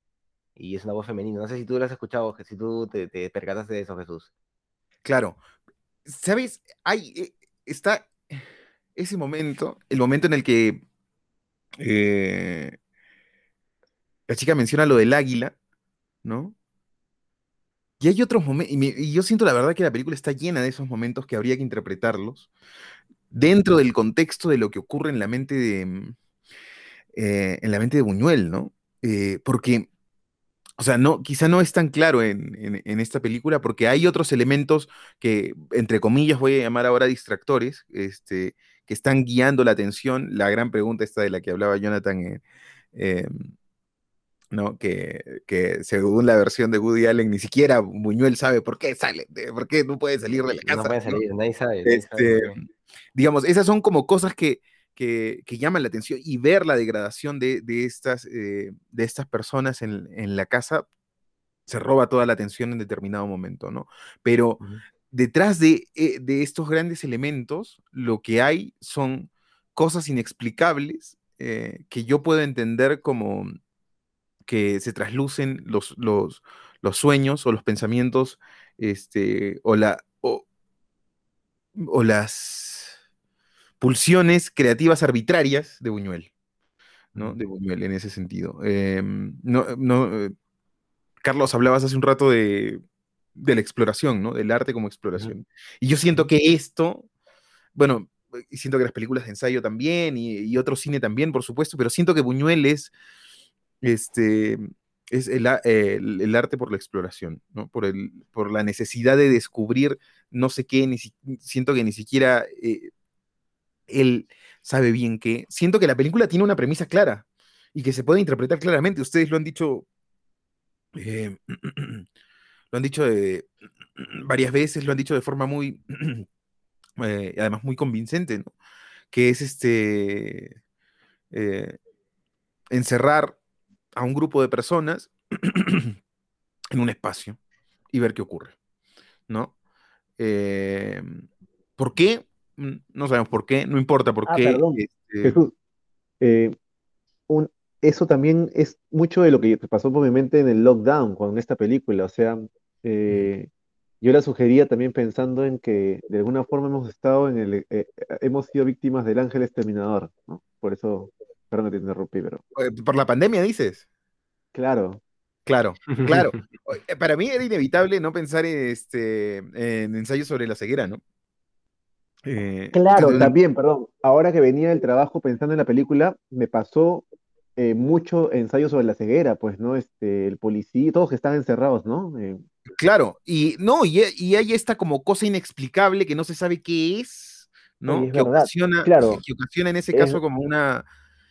Y es una voz femenina. No sé si tú lo has escuchado, si tú te, te percataste de eso, Jesús. Claro. ¿Sabes? Hay, eh, está ese momento, el momento en el que eh, la chica menciona lo del águila, ¿no? Y hay otros momentos, y, yo siento la verdad que la película está llena de esos momentos que habría que interpretarlos dentro del contexto de lo que ocurre en la mente de, mm, eh, en la mente de Buñuel, ¿no? Eh, porque, o sea, no, quizá no es tan claro en, en- esta película porque hay otros elementos que, entre comillas, voy a llamar ahora distractores, este, que están guiando la atención. La gran pregunta esta de la que hablaba Jonathan, eh, eh, ¿no? Que, que según la versión de Woody Allen, ni siquiera Buñuel sabe por qué sale, de- por qué no puede salir de la No casa. ¿no? salir, nadie sabe. nadie sabe Este, digamos, esas son como cosas que, que, que llaman la atención y ver la degradación de, de estas, eh, de estas personas en, en la casa se roba toda la atención en determinado momento, ¿no? Pero detrás de, eh, de estos grandes elementos, lo que hay son cosas inexplicables eh, que yo puedo entender como que se traslucen los, los, los sueños o los pensamientos este, o, la, o, o las pulsiones creativas arbitrarias de Buñuel, ¿no? De Buñuel en ese sentido. Em, no, no, eh, Carlos, hablabas hace un rato de, de la exploración, ¿no? Del arte como exploración. Y yo siento que esto, bueno, y siento que las películas de ensayo también, y, otro cine también, por supuesto, pero siento que Buñuel es, este, es el, arte por la exploración, ¿no? Por, el, por la necesidad de descubrir no sé qué, ni siento que ni siquiera eh, él sabe bien qué. Siento que la película tiene una premisa clara y que se puede interpretar claramente. Ustedes lo han dicho, eh, lo han dicho varias veces, lo han dicho de forma muy, eh, además muy convincente, ¿no? Que es este, encerrar a un grupo de personas en un espacio y ver qué ocurre, ¿no? Eh, ¿Por qué? Mm, no sabemos por qué, no importa por ah, qué. Este Jesús, eh, eso también es mucho de lo que pasó por mi mente en el lockdown con esta película. O sea, eh, yo la sugería también pensando en que de alguna forma hemos estado en el, hemos sido víctimas del ángel exterminador, ¿no? Por eso Perdón que te interrumpí, pero. Por la pandemia, dices. Claro. Claro, claro. Eh, para mí era inevitable no pensar este, en ensayos sobre la ceguera, ¿no? Eh, claro, también, perdón. Ahora que venía del trabajo pensando en la película, me pasó eh, mucho ensayo sobre la ceguera, pues, ¿no? Este, el policía, todos que están encerrados, ¿no? Claro, y no, y, hay esta como cosa inexplicable que no se sabe qué es, ¿no? que, ocasiona, claro. que, ocasiona en ese caso como una,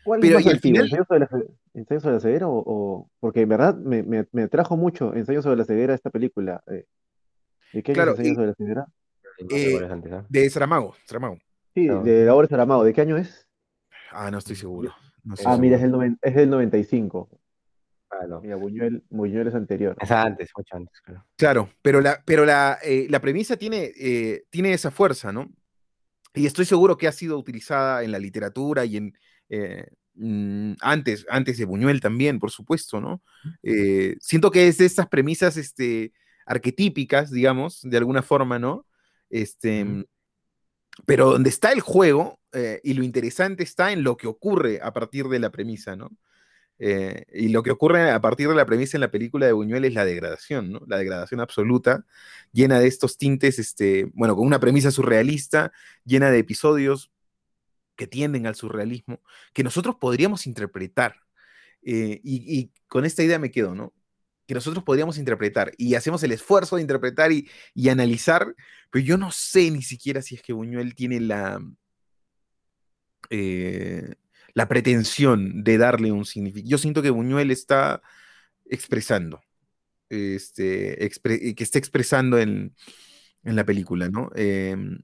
¿Cuál Pero, es más ¿Ensayo sobre, la, ¿Ensayo sobre la ceguera? O, Porque en verdad me, me, me, atrajo mucho Ensayo sobre la ceguera esta película. Eh, ¿De qué año es Ensayo sobre la ceguera? Eh, de Saramago, Saramago. Sí, de la obra de Saramago. ¿De qué año es? Ah, no estoy seguro. ah, mira, es, el es del 95. Ah, no. Mira, Buñuel, Buñuel es anterior. Es antes, mucho antes, claro. Claro, pero la, pero la, eh, la premisa tiene, eh, tiene esa fuerza, ¿no? Y estoy seguro que ha sido utilizada en la literatura y en, eh, mm, antes, antes de Buñuel también, por supuesto, ¿no? Eh, siento que es de estas premisas este, arquetípicas, digamos, de alguna forma, ¿no? Este, pero donde está el juego eh, y lo interesante está en lo que ocurre a partir de la premisa, ¿no? y lo que ocurre a partir de la premisa en la película de Buñuel es la degradación, ¿no? La degradación absoluta, llena de estos tintes, este, bueno, con una premisa surrealista, llena de episodios que tienden al surrealismo, que nosotros podríamos interpretar. Eh, y, con esta idea me quedo, ¿no? Que nosotros podríamos interpretar y hacemos el esfuerzo de interpretar y, analizar, pero yo no sé ni siquiera si es que Buñuel tiene la, eh, la pretensión de darle un significado. Yo siento que Buñuel está expresando, este, que está expresando en, en la película, ¿no? Em,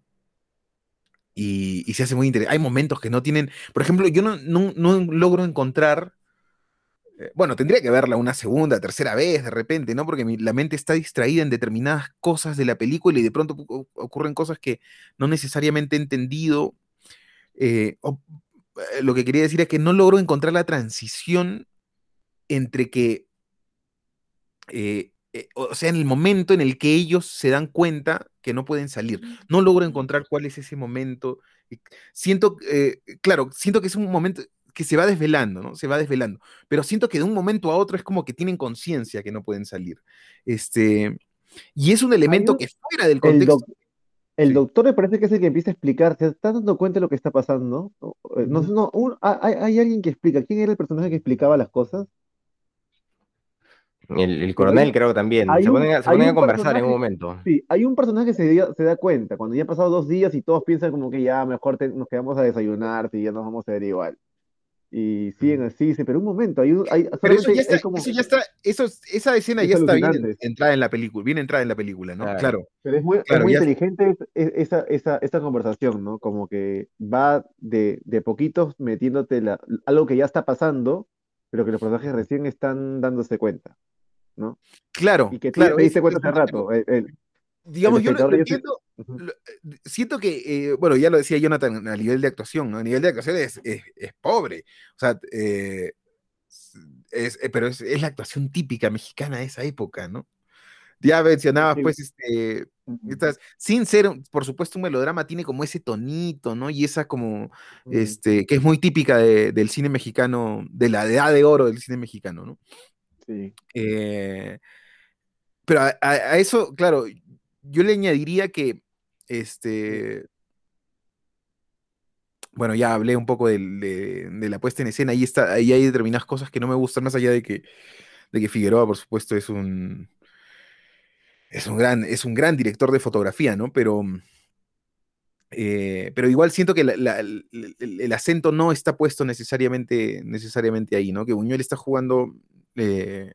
y, se hace muy interesante. Hay momentos que no tienen, por ejemplo, yo no, no, logro encontrar, eh, bueno, tendría que verla una segunda, tercera vez de repente, ¿no? Porque la mente está distraída en determinadas cosas de la película y de pronto ocurren cosas que no necesariamente he entendido. Eh, eh, lo que quería decir es que no logro encontrar la transición entre que eh, o sea, en el momento en el que ellos se dan cuenta que no pueden salir. No logro encontrar cuál es ese momento. Siento, eh, claro, siento que es un momento que se va desvelando, ¿no? Se va desvelando. Pero siento que de un momento a otro es como que tienen conciencia que no pueden salir. Este, y es un elemento que fuera del contexto. El, doctor me parece que es el que empieza a explicar, ¿se está dando cuenta de lo que está pasando? No, no, hay, hay, alguien que explica. ¿Quién era el personaje que explicaba las cosas? El, coronel creo que también. Se ponen, a, conversar en un momento. Sí, hay un personaje que se, se, da cuenta, cuando ya han pasado dos días y todos piensan como que ya mejor nos quedamos a desayunar, si ya nos vamos a ver igual. Y siguen así, pero un momento, hay, hay pero eso ya está, eso ya está eso, esa escena ya está bien entrada en la película, bien entrada en la película, ¿no? Claro. Pero es muy, muy inteligente esa, esa, esta conversación, ¿no? Como que va de, de poquitos metiéndote la, algo que ya está pasando, pero que los personajes recién están dándose cuenta. ¿No? Claro. Y que claro, te diste cuenta hace rato. digamos, yo lo, entiendo, eh, siento que, eh, bueno, ya lo decía Jonathan, a nivel de actuación, ¿no? A nivel de actuación es, es, pobre. O sea, eh, es, pero es, la actuación típica mexicana de esa época, ¿no? Ya mencionabas, pues, este, sin ser, por supuesto, un melodrama, tiene como ese tonito, ¿no? Y esa como, este, que es muy típica del cine mexicano, de la edad de oro del cine mexicano, ¿no? Sí. Eh, pero a, eso, claro, yo le añadiría que, este, bueno, ya hablé un poco de, la puesta en escena, ahí, está, ahí hay determinadas cosas que no me gustan, más allá de que, de que Figueroa, por supuesto, es un, es un gran, es un gran director de fotografía, ¿no? Pero, eh, pero igual siento que el, acento no está puesto necesariamente, necesariamente ahí, ¿no? Que Buñuel está jugando eh,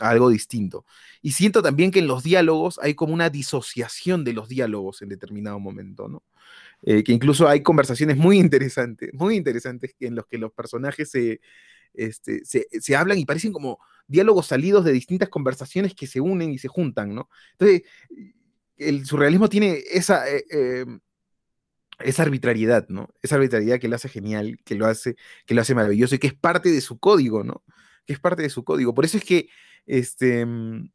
algo distinto. Y siento también que en los diálogos hay como una disociación de los diálogos en determinado momento, ¿no? Eh, que incluso hay conversaciones muy interesantes, muy interesantes en los que los personajes se, este, se, hablan y parecen como diálogos salidos de distintas conversaciones que se unen y se juntan, ¿no? Entonces, el surrealismo tiene esa, eh, esa arbitrariedad, ¿no? Esa arbitrariedad que lo hace genial, que lo hace, que lo hace maravilloso y que es parte de su código, ¿no? Que es parte de su código. Por eso es que, este, mm,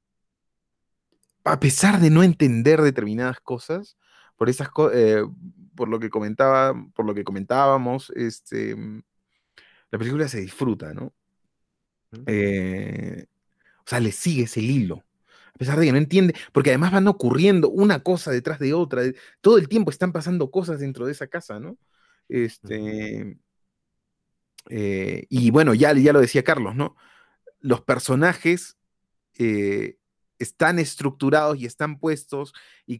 a pesar de no entender determinadas cosas, por esas eh, por lo que comentaba, por lo que comentábamos, este, mm, la película se disfruta, ¿no? Eh, o sea, le sigues el hilo. A pesar de que no entiende, porque además van ocurriendo una cosa detrás de otra. Todo el tiempo están pasando cosas dentro de esa casa, ¿no? Este, eh, y bueno, ya, ya lo decía Carlos, ¿no? Los personajes eh, están estructurados y están puestos y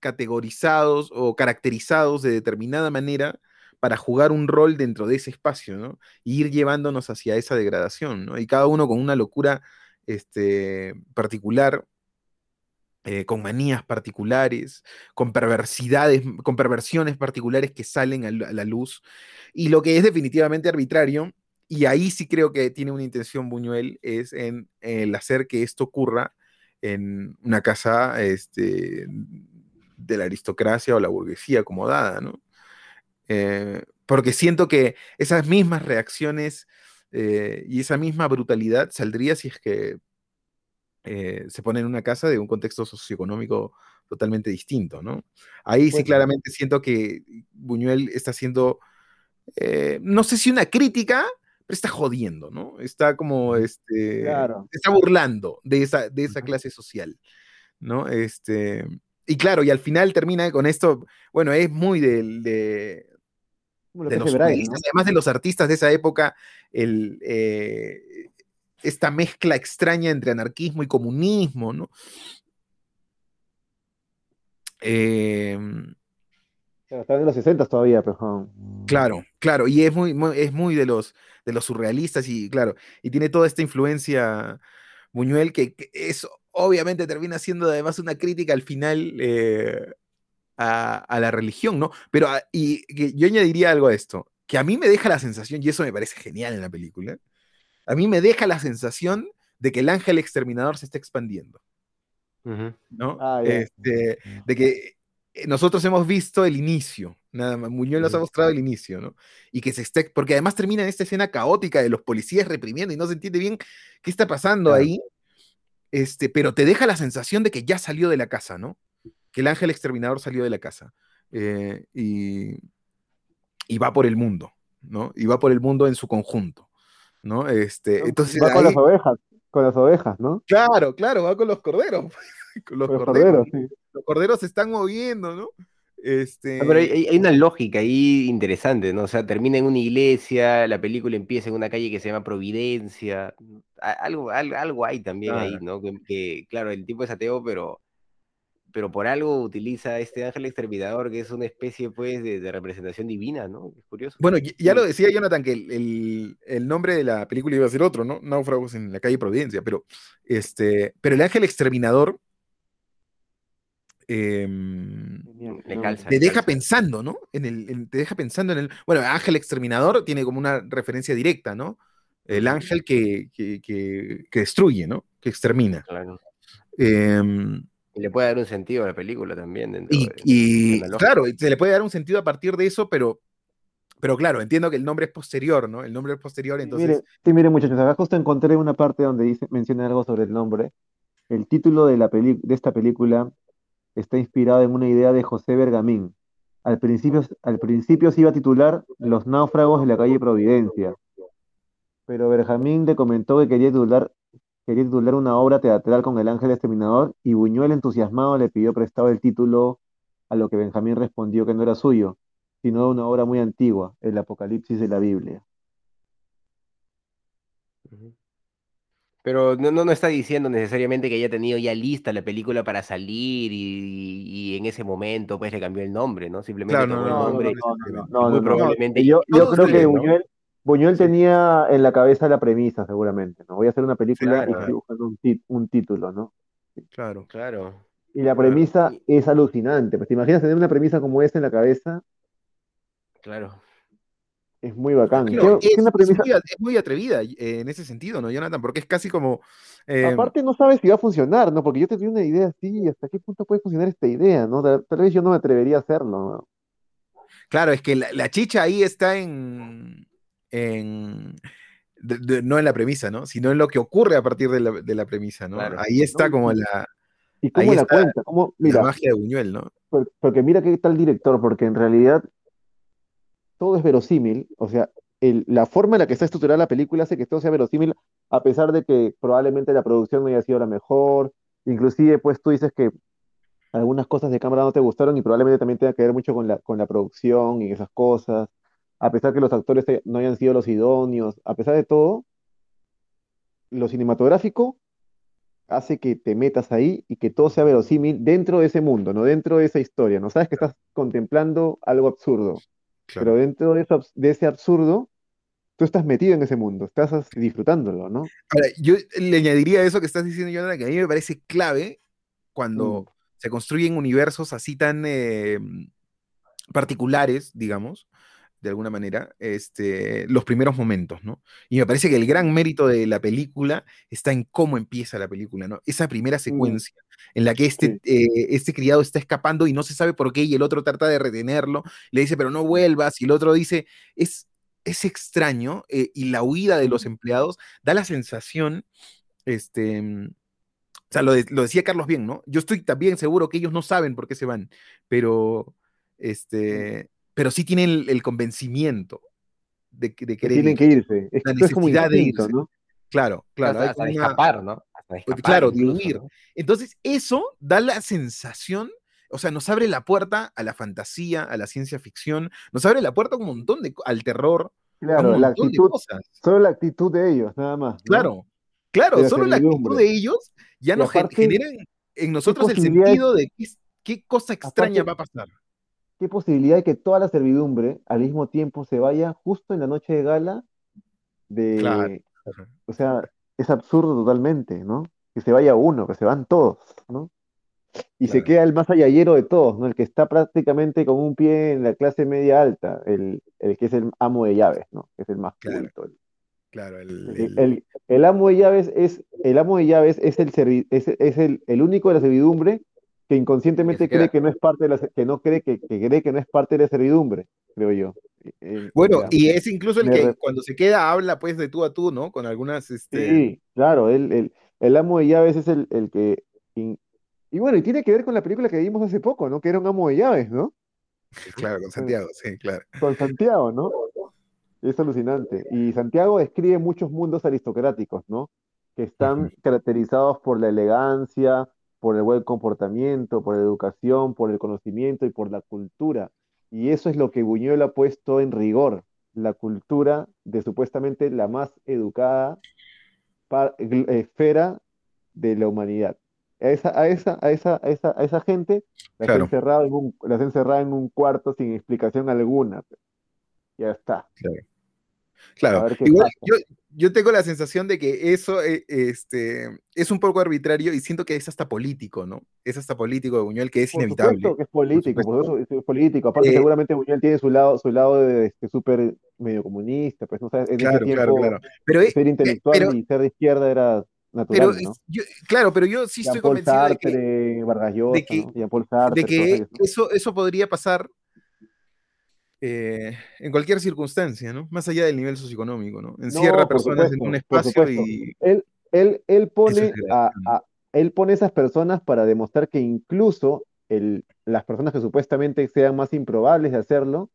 categorizados o caracterizados de determinada manera para jugar un rol dentro de ese espacio, ¿no? Y ir llevándonos hacia esa degradación, ¿no? Y cada uno con una locura este, particular, eh, con manías particulares, con perversidades, con perversiones particulares que salen a la luz. Y lo que es definitivamente arbitrario, y ahí sí creo que tiene una intención Buñuel, es en el hacer que esto ocurra en una casa este, de la aristocracia o la burguesía acomodada, ¿no? Eh, porque siento que esas mismas reacciones eh, y esa misma brutalidad saldría si es que eh, se pone en una casa de un contexto socioeconómico totalmente distinto, ¿no? Ahí sí claramente siento que Buñuel está haciendo, no sé si una crítica, pero está jodiendo, ¿no? Está como, este, está burlando de esa, de esa clase social, ¿no? Este, y claro, y al final termina con esto, bueno, es muy del, de, además de los artistas de esa época, el, eh, esta mezcla extraña entre anarquismo y comunismo, ¿no? Em, está de los 60 todavía, pero... Claro, claro, y es muy, es muy de los, de los surrealistas y claro, y tiene toda esta influencia Buñuel que, eso obviamente termina siendo además una crítica al final eh, a, la religión, ¿no? Pero, ah, y, yo añadiría algo a esto, que a mí me deja la sensación, y eso me parece genial en la película, a mí me deja la sensación de que el ángel exterminador se está expandiendo. ¿No? Ah, este, de que eh, nosotros hemos visto el inicio, nada más. Muñoz nos ha mostrado el inicio, ¿no? Y que se esté, porque además termina en esta escena caótica de los policías reprimiendo y no se entiende bien qué está pasando ahí. Este, pero te deja la sensación de que ya salió de la casa, ¿no? que el ángel exterminador salió de la casa eh, y, va por el mundo, ¿no? Y va por el mundo en su conjunto, ¿no? Este, entonces, va con las ovejas, con las ovejas, ¿no? Claro, claro, va con los corderos. con los, corderos, Los corderos se están moviendo, ¿no? Este... Ah, pero hay, una lógica ahí interesante, ¿no? O sea, termina en una iglesia, la película empieza en una calle que se llama Providencia, algo, algo, hay también ahí, ¿no? Que, claro, el tipo es ateo, pero pero por algo utiliza este ángel exterminador, que es una especie, pues, de, representación divina, ¿no? Es curioso. Bueno, ya lo decía Jonathan, que el, nombre de la película iba a ser otro, ¿no? Náufragos en la calle Providencia, pero, este, pero el ángel exterminador em, te deja pensando, ¿no? En el, te deja pensando en el... Bueno, ángel exterminador tiene como una referencia directa, ¿no? El ángel que, que, destruye, ¿no? Que extermina. Claro. Em, y le puede dar un sentido a la película también. y, claro, se le puede dar un sentido a partir de eso, pero, pero claro, entiendo que el nombre es posterior, ¿no? El nombre es posterior, entonces... sí, miren muchachos, acá justo encontré una parte donde dice, menciona algo sobre el nombre. El título de, la de esta película está inspirado en una idea de José Bergamín. Al principio, al principio se iba a titular Los náufragos de la calle Providencia, pero Bergamín le comentó que quería titular quería titular una obra teatral con el ángel exterminador y Buñuel entusiasmado le pidió prestado el título a lo que Benjamín respondió que no era suyo, sino de una obra muy antigua, el Apocalipsis de la Biblia. Pero no, no, no está diciendo necesariamente que haya tenido ya lista la película para salir y, y en ese momento pues le cambió el nombre, ¿no? Simplemente Claro, tomó no, el no, nombre. no, no, y no, muy no, no. probablemente. Yo, yo creo que. Buñuel, Buñuel tenía en la cabeza la premisa, seguramente, ¿no? Voy a hacer una película y estoy buscando un, tit- un título, ¿no? Claro. Claro. Y la premisa Y- es alucinante. Pues te imaginas tener una premisa como esa en la cabeza, Claro. es muy bacán. Claro, ¿Qué- es, una es premisa? muy, es muy atrevida eh, en ese sentido, ¿no, Jonathan? Porque es casi como... eh, Aparte no sabes si va a funcionar, ¿no? Porque yo tenía una idea así, ¿hasta qué punto puede funcionar esta idea, ¿no? Tal, tal vez yo no me atrevería a hacerlo, ¿no? Claro, es que la, la chicha ahí está en... en de- de- no en la premisa, ¿no? Sino en lo que ocurre a partir de la, de la premisa, ¿no? Claro. Ahí está No, como la, ¿Y cómo Ahí la está cuenta? ¿Cómo? la Mira, magia de Buñuel, ¿no? por- porque mira qué tal director, porque en realidad todo es verosímil, o sea, el- la forma en la que está estructurada la película hace que todo sea verosímil, a pesar de que probablemente la producción no haya sido la mejor, inclusive pues tú dices que algunas cosas de cámara no te gustaron y probablemente también tenga que ver mucho con la, con la producción y esas cosas, a pesar que los actores no hayan sido los idóneos, a pesar de todo, lo cinematográfico hace que te metas ahí y que todo sea verosímil dentro de ese mundo, no dentro de esa historia, no sabes que estás contemplando algo absurdo, pero dentro de, eso abs- de ese absurdo, tú estás metido en ese mundo, estás disfrutándolo, ¿no? Ahora, yo le añadiría a eso que estás diciendo, Jonathan, que a mí me parece clave cuando Mm. se construyen universos así tan eh, particulares, digamos, de alguna manera, este, los primeros momentos, ¿no? Y me parece que el gran mérito de la película está en cómo empieza la película, ¿no? Esa primera secuencia en la que este, eh, este criado está escapando y no se sabe por qué y el otro trata de retenerlo, le dice, pero no vuelvas, y el otro dice, es, es extraño, eh, y la huida de los empleados da la sensación, este, mm, o sea, lo, de- lo decía Carlos bien, ¿no? Yo estoy también seguro que ellos no saben por qué se van, pero, este, pero sí tienen el, el convencimiento de, que- de Que querer tienen ir. que irse, es, La es como necesidad de irse. ¿no? Claro, claro. hasta, hay hasta una- escapar, ¿no? Hasta de escapar claro, de huir. ¿no? Entonces, eso da la sensación, o sea, nos abre la puerta a la fantasía, a la ciencia ficción, nos abre la puerta a un montón de, al terror, a un Claro, la montón de actitud, cosas. solo la actitud de ellos, nada más, ¿no? Claro, claro, la solo la actitud de ellos ya nos genera en- nosotros el sentido de qué, es- qué cosa extraña Aparte- va a pasar. ¿Qué posibilidad de que toda la servidumbre al mismo tiempo se vaya justo en la noche de gala de, Claro. o sea, es absurdo totalmente, ¿no? Que se vaya uno, que se van todos, ¿no? Y se queda el más allayero de todos, ¿no? El que está prácticamente con un pie en la clase media alta, el, el que es el amo de llaves, ¿no? Que es el más Claro. culto. El, Claro, el, el- amo de llaves es, el amo de llaves es el servi- es, es el único de la servidumbre que inconscientemente cree que no es parte de la, que no cree que, que cree que no es parte de la servidumbre, creo yo. El- bueno, ya. y es incluso el que cuando se queda habla pues de tú a tú, ¿no? Con algunas, este, Sí, claro, el, el, el amo de llaves es el, el que... in- y bueno, y tiene que ver con la película que vimos hace poco, ¿no? Que era un amo de llaves, ¿no? claro, con Santiago, sí, claro. Con Santiago, ¿no? Es alucinante. Y Santiago describe muchos mundos aristocráticos, ¿no? Que están caracterizados por la elegancia, por el buen comportamiento, por la educación, por el conocimiento y por la cultura. Y eso es lo que Buñuel ha puesto en rigor, la cultura de supuestamente la más educada esfera de la humanidad. A esa, a esa, a esa, a esa, a esa gente las Claro. encerrado en un, las encerrado en un cuarto sin explicación alguna. Ya está. Claro. Claro, igual yo, yo tengo la sensación de que eso eh, este, es un poco arbitrario y siento que es hasta político, ¿no? Es hasta político de Buñuel que es Por inevitable. supuesto que es político, por supuesto. supuesto que es político. Aparte, Eh, seguramente Buñuel tiene su lado, su lado de este súper medio comunista, pues no sabes, en ese Claro, claro, tiempo claro. Pero, eh, ser eh, intelectual pero, y ser de izquierda era pero natural, ¿no? es- yo- claro, pero yo sí estoy Jean-Paul convencido de que, Sartre, Vargas Llosa, de que, ¿no? Sartre, de que ¿no? eso, eso podría pasar eh, en cualquier circunstancia, ¿no? Más allá del nivel socioeconómico, ¿no? Encierra No, personas en un espacio y Él, él, él pone es a, él pone esas personas para demostrar que incluso el, las personas que supuestamente sean más improbables de hacerlo,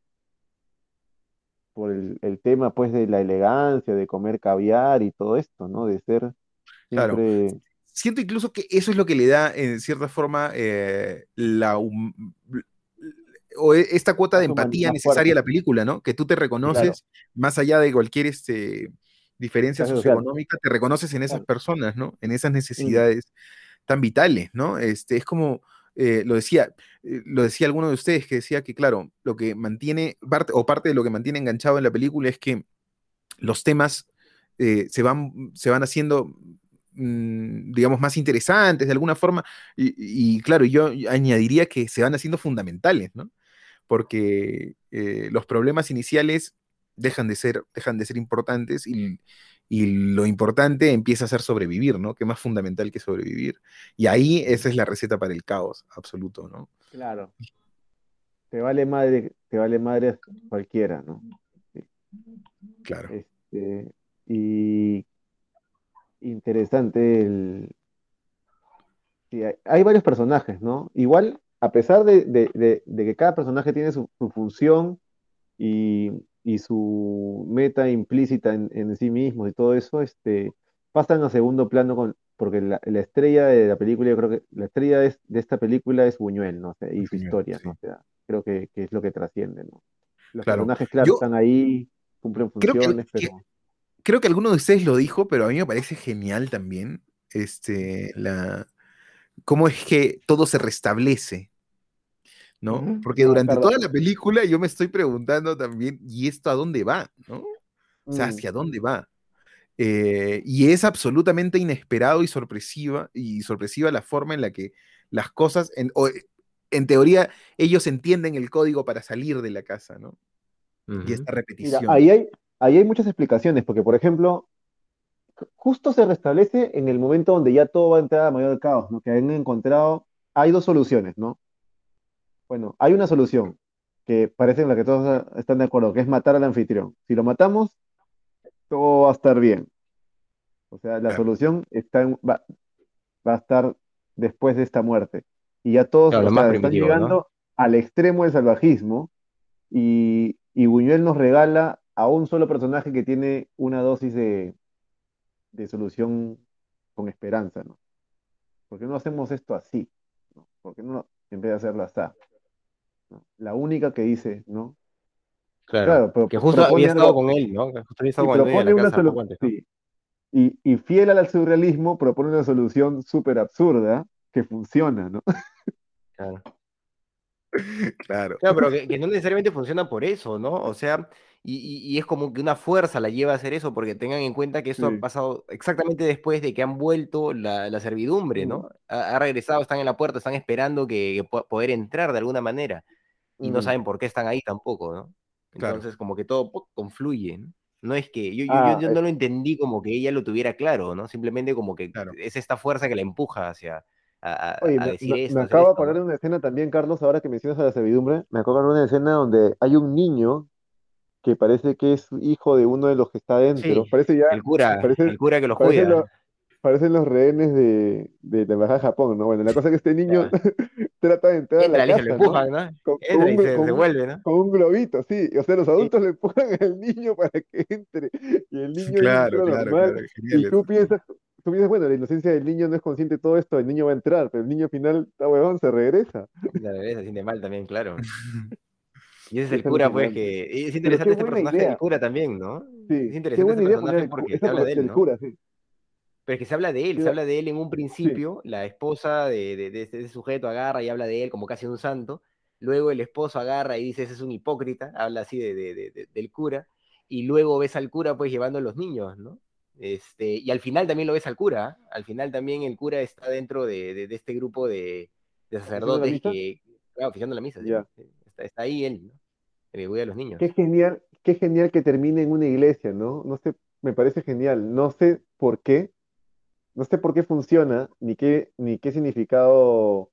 por el, el tema pues de la elegancia, de comer caviar y todo esto, ¿no? De ser Claro. Siempre- Siento incluso que eso es lo que le da, en cierta forma, eh, la o e- esta cuota de empatía necesaria a la película, ¿no? Que tú te reconoces, más allá de cualquier este, diferencia socioeconómica, te reconoces en esas personas, ¿no? En esas necesidades tan vitales, ¿no? Este, es como, eh, lo decía, eh, lo decía alguno de ustedes que decía que, claro, lo que mantiene, parte, o parte de lo que mantiene enganchado en la película es que los temas eh, se, van, se van haciendo, mm, digamos, más interesantes de alguna forma, y, y, claro, yo añadiría que se van haciendo fundamentales, ¿no? Porque eh, los problemas iniciales dejan de ser, dejan de ser importantes y, y lo importante empieza a ser sobrevivir, ¿no? Que más fundamental que sobrevivir. Y ahí esa es la receta para el caos absoluto, ¿no? Claro. Te vale madre, te vale madre cualquiera, ¿no? Claro. Este, y interesante el... sí, hay, hay varios personajes, ¿no? Igual, a pesar de, de- de- de que cada personaje tiene su, su función y, y su meta implícita en, en sí mismos y todo eso, este, pasan a segundo plano con, porque la, la estrella de la película, yo creo que la estrella es- de esta película es Buñuel, ¿no? O sea, y su Buñuel, historia, sí. ¿no? O sea, creo que, que es lo que trasciende, ¿no? Los Claro. personajes, claro, Yo- están ahí, cumplen Creo que- funciones, que- pero... creo que alguno de ustedes lo dijo, pero a mí me parece genial también, este, la, cómo es que todo se restablece, ¿no? Porque durante toda la película yo me estoy preguntando también, ¿y esto a dónde va? ¿no? O sea, Mm. ¿hacia dónde va? Eh, y es absolutamente inesperado y sorpresiva, y sorpresiva la forma en la que las cosas, en, o, en teoría, ellos entienden el código para salir de la casa, ¿no? Y esta Mira, repetición. ahí hay, ahí hay muchas explicaciones, porque por ejemplo, ju- justo se restablece en el momento donde ya todo va a entrar a mayor caos, ¿no? Que han encontrado, hay dos soluciones, ¿no? Bueno, hay una solución que parece en la que todos están de acuerdo, que es matar al anfitrión. Si lo matamos, todo va a estar bien. O sea, la Claro. solución está en- va, va a estar después de esta muerte. Y ya todos Claro, sea, están llegando al extremo del salvajismo y, y Buñuel nos regala a un solo personaje que tiene una dosis de, de solución con esperanza, ¿no? ¿Por qué no hacemos esto así? ¿no? ¿Por qué no en vez de hacerlo así? ¿No? La única que dice, ¿no? Claro. Claro, pero que justo había estado algo- con él, ¿no? Que justo había y estado con una casa antes, ¿no? Y, y fiel al surrealismo, propone una solución súper absurda que funciona, ¿no? Claro. Claro. Claro, pero que, que no necesariamente funciona por eso, ¿no? O sea, y, y- y es como que una fuerza la lleva a hacer eso, porque tengan en cuenta que esto Sí. ha pasado exactamente después de que han vuelto la, la servidumbre, ¿no? Ha, ha regresado, están en la puerta, están esperando que, que po- poder entrar de alguna manera, y no saben por qué están ahí tampoco, ¿no? Claro. Entonces, como que todo confluye, ¿no? No es que, yo, yo- Ah, yo, yo eh. no lo entendí como que ella lo tuviera claro, ¿no? Simplemente como que Claro. es esta fuerza que la empuja hacia a, Oye, a decir me- esto, me acabo de ¿no? poner una escena también, Carlos, ahora que mencionas a la servidumbre, me acabo de poner una escena donde hay un niño que parece que es hijo de uno de los que está adentro. Sí, Parece ya, El cura, parece- el cura que los cuida. lo- parecen los rehenes de, de la embajada de Japón, ¿no? Bueno, la cosa es que este niño trata de entrar a Entra, la le, se casa, empujan, ¿no? Con, con Entra y un, se, con se vuelve, ¿no? con un globito, sí. O sea, los adultos le empujan al niño para que entre. Y el niño Claro, claro, normal. claro. Y tú piensas, tú piensas, bueno, la inocencia del niño no es consciente de todo esto, el niño va a entrar, pero el niño al final está huevón, se regresa. La se siente mal también, claro. Y ese es el cura, pues, que es interesante este personaje idea. del cura también, ¿no? Sí, Es interesante poner personaje porque habla de él, cura, sí. Pero es que se habla de él, Sí, se habla de él en un principio, la esposa de, de, de este sujeto agarra y habla de él como casi un santo, luego el esposo agarra y dice, ese es un hipócrita, habla así de, de- de- de- del cura, y luego ves al cura pues llevando a los niños, ¿no? Este, y al final también lo ves al cura, ¿ah? al final también el cura está dentro de, este grupo de, sacerdotes que, claro, oficiando la misa, sí, está, está ahí él, ¿no? El que cuida a los niños. Qué genial, qué genial que termine en una iglesia, ¿no? No sé, me parece genial. No sé por qué, no sé por qué funciona, ni qué, ni qué significado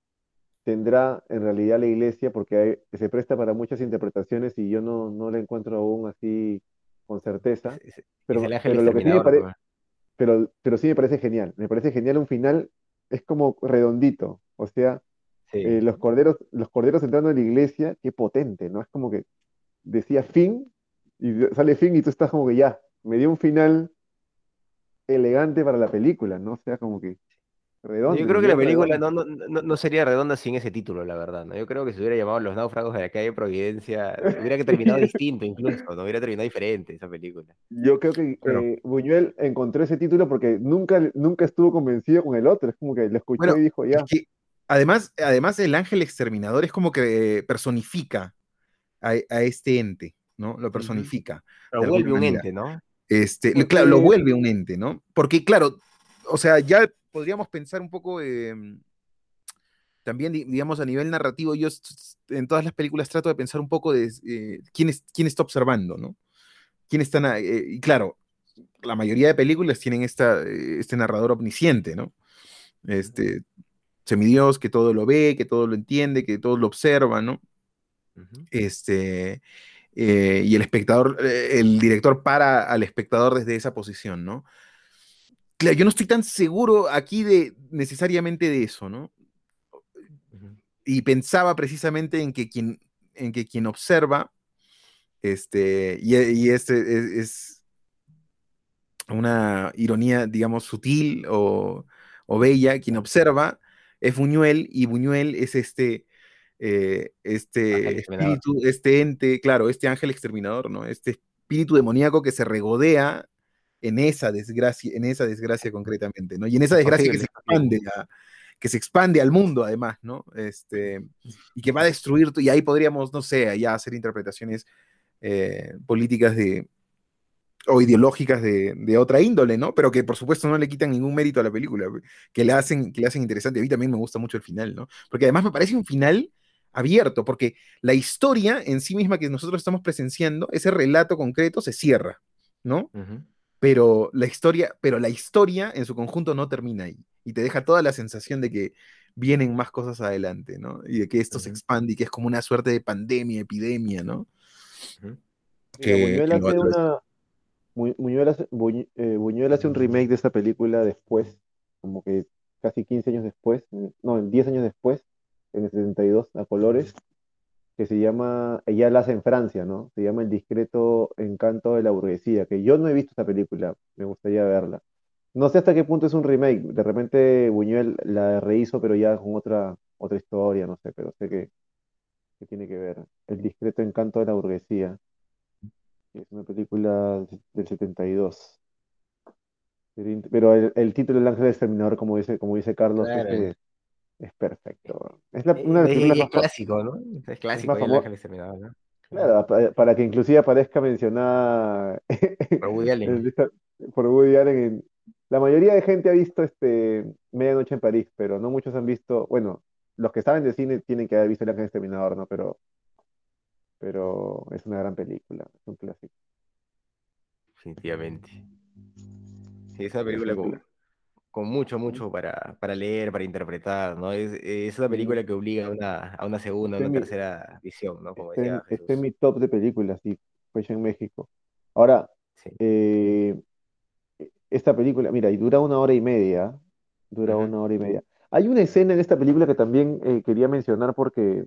tendrá en realidad la iglesia, porque hay- se presta para muchas interpretaciones y yo no, no la encuentro aún así con certeza. Pero, pero lo que sí me exterminador, pare- ¿no? pero, pero sí me parece genial. Me parece genial un final, es como redondito. O sea, Sí. eh, los corderos, los corderos entrando en la iglesia, qué potente, ¿no? Es como que decía fin y sale fin y tú estás como que ya, me dio un final elegante para la película, ¿no? O sea, como que redondo. Yo creo que la película no, no, no, no sería redonda sin ese título, la verdad, ¿no? Yo creo que si hubiera llamado Los náufragos de la calle Providencia, hubiera que terminado distinto incluso, no hubiera terminado diferente esa película. Yo creo que eh, Buñuel encontró ese título porque nunca, nunca estuvo convencido con el otro. Es como que lo escuchó Bueno, y dijo, ya. Es que además, además el ángel exterminador es como que eh, personifica a, a este ente, ¿no? Lo personifica. Pero vuelve un ente, ¿no? Este, Porque- claro, lo vuelve un ente, ¿no? Porque, claro, o sea, ya podríamos pensar un poco eh, también, di- digamos, a nivel narrativo, yo en todas las películas trato de pensar un poco de eh, quién, es, quién está observando, ¿no? ¿Quién están, a- eh, y claro, la mayoría de películas tienen esta, eh, este narrador omnisciente, ¿no? Este semidios que todo lo ve, que todo lo entiende, que todo lo observa, ¿no? Este, eh, y el espectador, eh, el director para al espectador desde esa posición, ¿no? Claro, yo no estoy tan seguro aquí de necesariamente de eso, ¿no? Y pensaba precisamente en que quien, en que quien observa, este, y, y este es, es una ironía, digamos, sutil o, o bella, quien observa es Buñuel, y Buñuel es este, eh, este espíritu, este ente, claro, este ángel exterminador, ¿no? Este espíritu demoníaco que se regodea en esa desgracia, en esa desgracia concretamente, ¿no? Y en esa Es desgracia que se expande, a- que se expande al mundo, además, ¿no? Este, y que va a destruir, y ahí podríamos, no sé, ya hacer interpretaciones eh, políticas de o ideológicas de, de otra índole, ¿no? Pero que por supuesto no le quitan ningún mérito a la película, que le hacen, que le hacen interesante. A mí también me gusta mucho el final, ¿no? Porque además me parece un final abierto, porque la historia en sí misma que nosotros estamos presenciando, ese relato concreto se cierra, ¿no? Pero la historia, pero la historia en su conjunto no termina ahí y te deja toda la sensación de que vienen más cosas adelante, ¿no? Y de que esto se expande y que es como una suerte de pandemia, epidemia, ¿no? Que- Buñuel que lo- hace lo- una. Mu- Buñuel hace, Buñ- eh, Buñuel hace un remake de esta película después, como que casi 15 años después, eh, no, 10 años después, en el 72, a colores, que se llama, ella la hace en Francia, ¿no? Se llama El discreto encanto de la burguesía, que yo no he visto esta película, me gustaría verla. No sé hasta qué punto es un remake, de repente Buñuel la rehizo, pero ya con otra, otra historia, no sé, pero sé que, que tiene que ver. El discreto encanto de la burguesía. Es una película del 72. Sería int- Pero el, el título El ángel exterminador, como dice, como dice Carlos, Claro. es, es perfecto. Es la- Eh, una de las eh, es más clásico, ¿no? Es clásico el famo- ángel ¿no? Claro, pa- para, que inclusive aparezca mencionada Por Woody Allen. en esta- por Woody Allen. en- La mayoría de gente ha visto este Medianoche en París, pero no muchos han visto, bueno, los que saben de cine tienen que haber visto El ángel exterminador, ¿no? Pero, pero es una gran película, es un clásico. Definitivamente. Sí, esa película película. Con mucho, mucho para, para leer, para interpretar, ¿no? Es, es una película que obliga a una, a una segunda, a Está una mi- tercera visión, ¿no? Como Está en, decía está en Jesús. mi top de películas, sí, fue hecha en México. Ahora, Sí. eh, esta película, mira, y dura una hora y media, dura una hora y media. Hay una escena en esta película que también eh, quería mencionar porque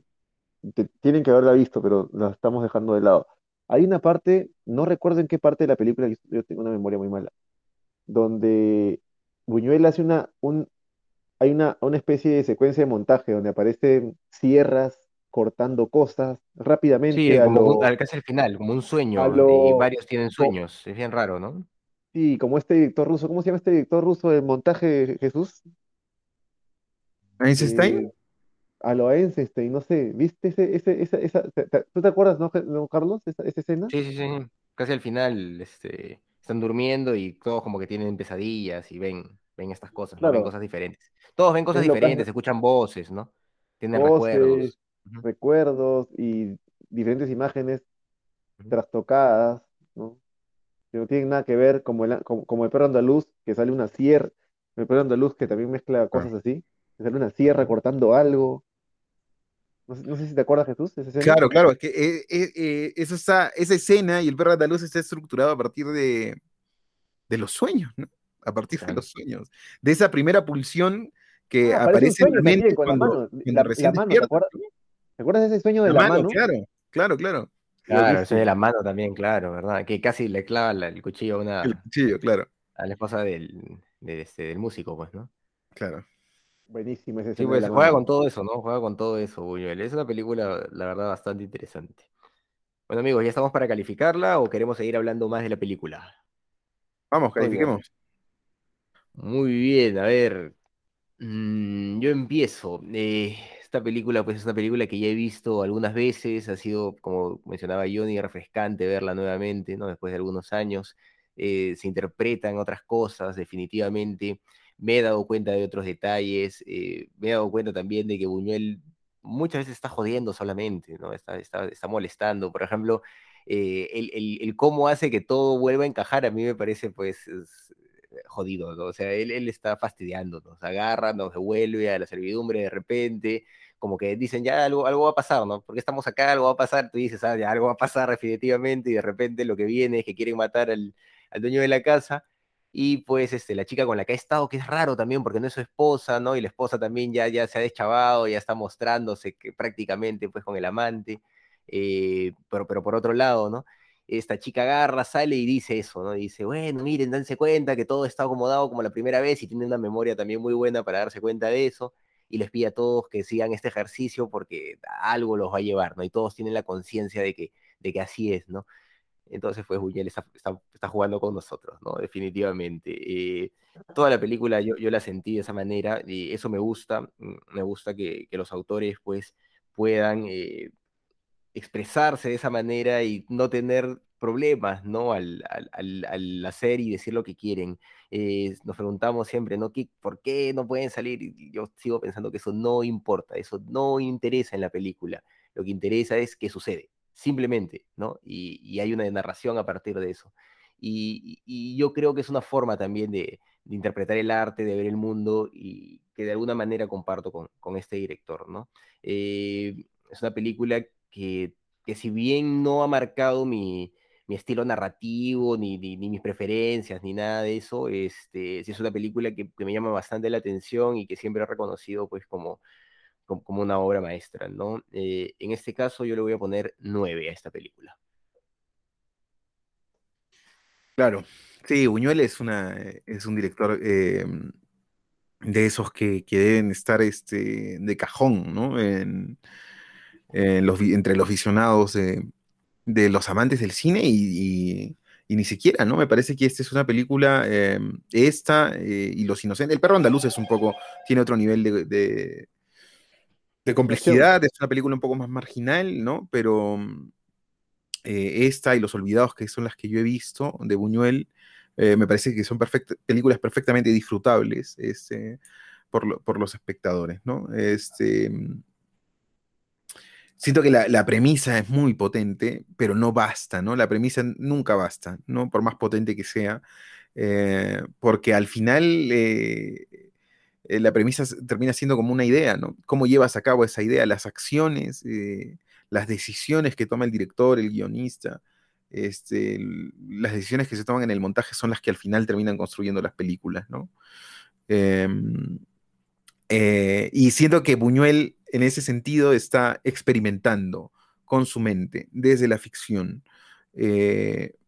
te- tienen que haberla visto, pero la estamos dejando de lado. Hay una parte, no recuerdo en qué parte de la película, yo tengo una memoria muy mala, donde Buñuel hace una, un, hay una, una especie de secuencia de montaje donde aparecen sierras cortando cosas rápidamente Sí, a como lo- un- al- casi al final, como un sueño, y varios tienen sueños, es bien raro, ¿no? Sí, como este director ruso, ¿cómo se llama este director ruso del montaje, Jesús? ¿Einstein? Eh, a lo Einstein, no sé, ¿viste ese, ese, esa, esa, ¿tú te acuerdas, no, Carlos, esa, esa escena? Sí, sí, sí, casi al final, este, están durmiendo y todos como que tienen pesadillas y ven, ven estas cosas, ¿no? Ven Claro. cosas diferentes. Todos ven cosas Es diferentes, escuchan voces, ¿no? Tienen Voces, recuerdos. Recuerdos y diferentes imágenes trastocadas, ¿no? Que no tienen nada que ver, como el, como, como el perro andaluz, que sale una sierra, el perro andaluz que también mezcla cosas así, que sale una sierra cortando algo. No sé, no sé si te acuerdas, Jesús, esa. Claro, claro, es que eh, eh, eh, eso está, esa escena y el perro andaluz está estructurado a partir de, de los sueños, ¿no? A partir de los sueños. De esa primera pulsión que Ah, aparece en sueño la mente la cuando, mano, cuando la- recién la mano, ¿te acuerdas? ¿no? ¿Te acuerdas de ese sueño de La mano, mano? claro, claro, claro. Claro, el sueño de la mano también, claro, ¿verdad? Que casi le clava la- el cuchillo a una, El cuchillo, claro. a la esposa del, este, del músico, pues, ¿no? Claro. Buenísimo ese Sí, pues juega con todo eso, ¿no? Juega con todo eso, Buñuel. Es una película, la verdad, bastante interesante. Bueno, amigos, ¿ya estamos para calificarla o queremos seguir hablando más de la película? Vamos, califiquemos. Muy bien, a ver. Mm, yo empiezo. Eh, esta película, pues es una película que ya he visto algunas veces. Ha sido, como mencionaba Johnny, refrescante verla nuevamente, ¿no? Después de algunos años. Eh, se interpretan otras cosas, definitivamente me he dado cuenta de otros detalles, eh, me he dado cuenta también de que Buñuel muchas veces está jodiendo solamente, ¿no? Está, está, está molestando. Por ejemplo, eh, el, el, cómo hace que todo vuelva a encajar a mí me parece pues jodido, ¿no? O sea, él, él está fastidiando, nos agarra, nos devuelve a la servidumbre de repente, como que dicen, ya algo, algo va a pasar, ¿no? Porque estamos acá, algo va a pasar, tú dices, ah, ya algo va a pasar definitivamente y de repente lo que viene es que quieren matar al, al dueño de la casa y pues este, la chica con la que ha estado, que es raro también porque no es su esposa, ¿no? Y la esposa también ya, ya se ha deschavado, ya está mostrándose que prácticamente pues con el amante, eh, pero, pero por otro lado, ¿no? Esta chica agarra, sale y dice eso, ¿no? Dice, bueno, miren, dense cuenta que todo está acomodado como la primera vez y tiene una memoria también muy buena para darse cuenta de eso y les pide a todos que sigan este ejercicio porque algo los va a llevar, ¿no? Y todos tienen la conciencia de que, de que así es, ¿no? Entonces, pues Buñuel está, está, jugando con nosotros, ¿no? Definitivamente. Eh, toda la película yo, yo, la sentí de esa manera y eso me gusta. Mm, me gusta que, que los autores, pues, puedan eh, expresarse de esa manera y no tener problemas, ¿no? Al, al, al, hacer y decir lo que quieren. Eh, nos preguntamos siempre, ¿no? ¿Qué, ¿Por qué no pueden salir? Y yo sigo pensando que eso no importa, eso no interesa en la película. Lo que interesa es qué sucede simplemente, ¿no? Y, hay una narración a partir de eso. Y, yo creo que es una forma también de, interpretar el arte, de ver el mundo y que de alguna manera comparto con, este director, ¿no? Eh, es una película que, que, si bien no ha marcado mi, estilo narrativo, ni, ni, mis preferencias, ni nada de eso, este, es una película que, que, me llama bastante la atención y que siempre he reconocido pues como, como, una obra maestra, ¿no? Eh, en este caso yo le voy a poner nueve a esta película. Claro, sí, Buñuel es, una, es un director eh, de esos que, deben estar este, de cajón, ¿no? En, los, entre los visionados de, los amantes del cine y, ni siquiera, ¿no? Me parece que esta es una película, eh, esta y Los Inocentes. El perro andaluz es un poco, tiene otro nivel de, de complejidad, es una película un poco más marginal, ¿no? Pero eh, esta y Los Olvidados, que son las que yo he visto de Buñuel, eh, me parece que son películas perfectamente disfrutables este, por, los espectadores, ¿no? Este, siento que la, premisa es muy potente, pero no basta, ¿no? La premisa nunca basta, ¿no? Por más potente que sea, eh, porque al final eh, la premisa termina siendo como una idea, ¿no? ¿Cómo llevas a cabo esa idea? Las acciones, eh, las decisiones que toma el director, el guionista, este, las decisiones que se toman en el montaje son las que al final terminan construyendo las películas, ¿no? Em, eh, y siento que Buñuel en ese sentido está experimentando con su mente desde la ficción.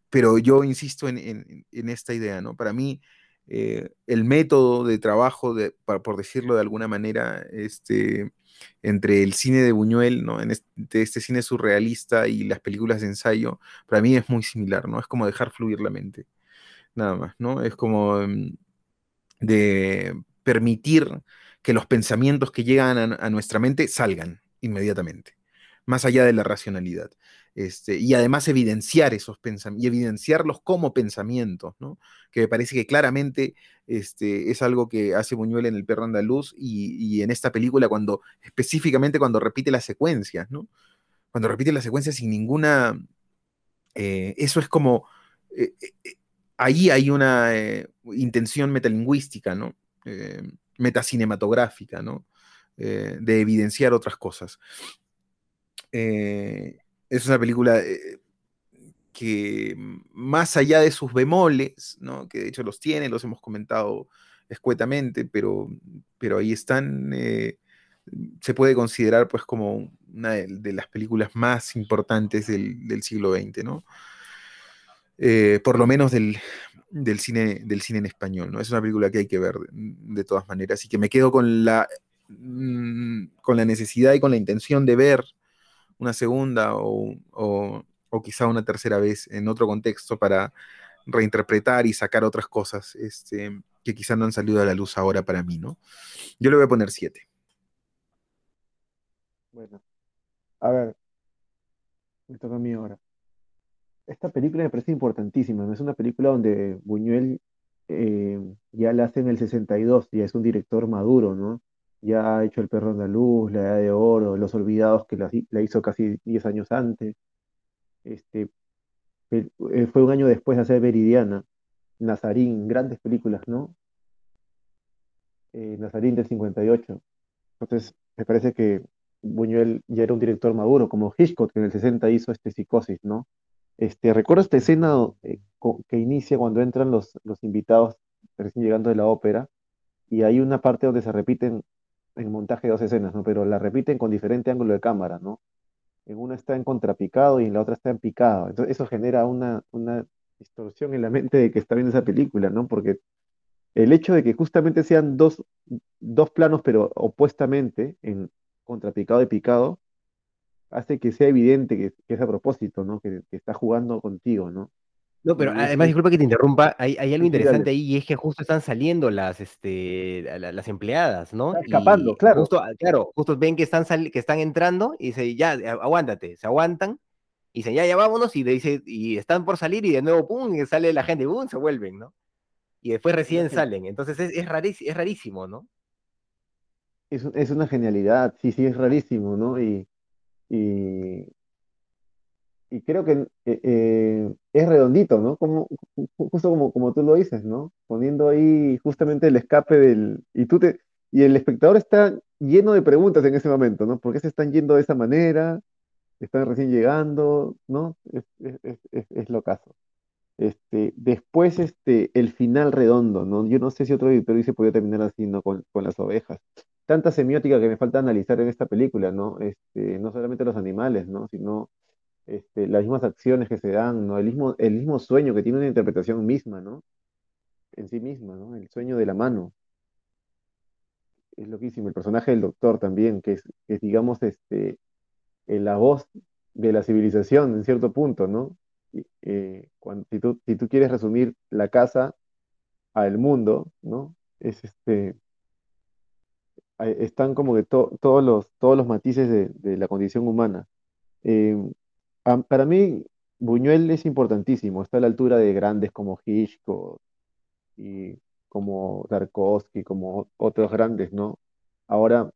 pero yo insisto en, esta idea, ¿no? Para mí, eh, el método de trabajo, de, por decirlo de alguna manera, este, entre el cine de Buñuel, ¿no? Este, este, cine surrealista y las películas de ensayo, para mí es muy similar, ¿no? Es como dejar fluir la mente, nada más, ¿no? Es como mm, de permitir que los pensamientos que llegan a nuestra mente salgan inmediatamente, más allá de la racionalidad. Este, y además evidenciar esos pensamientos y evidenciarlos como pensamientos, ¿no? que me parece que claramente este, es algo que hace Buñuel en El perro andaluz y, y, en esta película cuando, específicamente cuando repite las secuencias, ¿no? cuando repite las secuencias sin ninguna, eh, eso es como, eh, eh, ahí hay una intención metalingüística, ¿no? Metacinematográfica, ¿no? de evidenciar otras cosas. Eh, es una película eh, que más allá de sus bemoles, ¿no? que de hecho los tiene, los hemos comentado escuetamente, pero, pero ahí están, eh, se puede considerar pues como una de, las películas más importantes del, siglo XX, ¿no? Eh, por lo menos del, del cine, del cine en español, ¿no? Es una película que hay que ver de, todas maneras y que me quedo con la, mm, con la necesidad y con la intención de ver una segunda o, o, quizá una tercera vez en otro contexto para reinterpretar y sacar otras cosas este, que quizá no han salido a la luz ahora para mí, ¿no? Yo le voy a poner siete. Bueno, a ver, me toca a mí ahora esta película me parece importantísima, ¿no? Es una película donde Buñuel eh, ya la hace en el 62, ya es un director maduro, ¿no? Ya ha hecho El perro andaluz, La edad de oro, Los olvidados que la, hizo casi 10 años antes. Este, eh, fue un año después de hacer Veridiana, Nazarín, grandes películas, ¿no? Eh, Nazarín del 58. Entonces, me parece que Buñuel ya era un director maduro, como Hitchcock que en el 60 hizo este Psicosis, ¿no? Este, recuerdo esta escena eh, que inicia cuando entran los, invitados recién llegando de la ópera, y hay una parte donde se repiten en montaje dos escenas, ¿no? Pero la repiten con diferente ángulo de cámara, ¿no? En una está en contrapicado y en la otra está en picado. Entonces eso genera una, una distorsión en la mente de que está viendo esa película, ¿no? Porque el hecho de que justamente sean dos, dos planos, pero opuestamente, en contrapicado y picado, hace que sea evidente que, es a propósito, ¿no? Que, está jugando contigo, ¿no? No, pero además, disculpa que te interrumpa, hay, algo interesante ahí y es que justo están saliendo las, este, las empleadas, ¿no? escapando, claro. Justo, claro, justo ven que están, que están entrando y dicen, ya, aguántate, se aguantan y dicen, ya, ya vámonos y, dice, y están por salir y de nuevo, pum, y sale la gente, pum, se vuelven, ¿no? Y después recién salen, entonces es, es, rarísimo, es rarísimo, ¿no? Es, es una genialidad, sí, sí, es rarísimo, ¿no? Y, y, y creo que eh, eh, es redondito, ¿no? Como, justo como, como tú lo dices, ¿no? Poniendo ahí justamente el escape del... Y, tú te, y el espectador está lleno de preguntas en ese momento, ¿no? ¿Por qué se están yendo de esa manera? Están recién llegando, ¿no? Es, lo caso. Este, después, este, el final redondo, ¿no? Yo no sé si otro editor dice podía terminar así, ¿no? Con, con las ovejas tanta semiótica que me falta analizar en esta película, ¿no? Este, no solamente los animales, ¿no? Sino este, las mismas acciones que se dan, ¿no? El mismo, el mismo sueño que tiene una interpretación misma, ¿no? En sí misma, ¿no? El sueño de la mano. Es loquísimo. El personaje del doctor también, que es, que digamos, este, la voz de la civilización en cierto punto, ¿no? Eh, cuando, si, tú, si tú quieres resumir la casa al mundo, ¿no? Es este están como que todos, los, todos los matices de, la condición humana. Em, para mí, Buñuel es importantísimo, está a la altura de grandes como Hitchcock y como Tarkovsky, como otros grandes, ¿no? Ahora,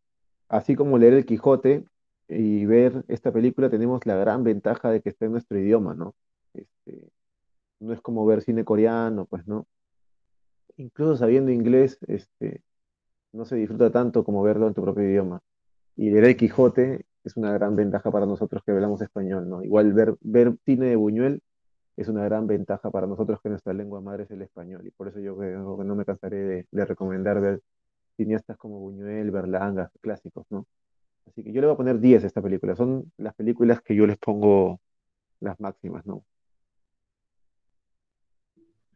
así como leer El Quijote y ver esta película, tenemos la gran ventaja de que está en nuestro idioma, ¿no? Este, no es como ver cine coreano, pues, ¿no? Incluso sabiendo inglés, este, no se disfruta tanto como verlo en tu propio idioma. Y leer el Quijote es una gran ventaja para nosotros que hablamos español, ¿no? Igual ver, ver cine de Buñuel es una gran ventaja para nosotros que nuestra lengua madre es el español. Y por eso yo creo que no me cansaré de, recomendar ver cineastas como Buñuel, Berlanga, clásicos, ¿no? Así que yo le voy a poner 10 a esta película. Son las películas que yo les pongo las máximas, ¿no?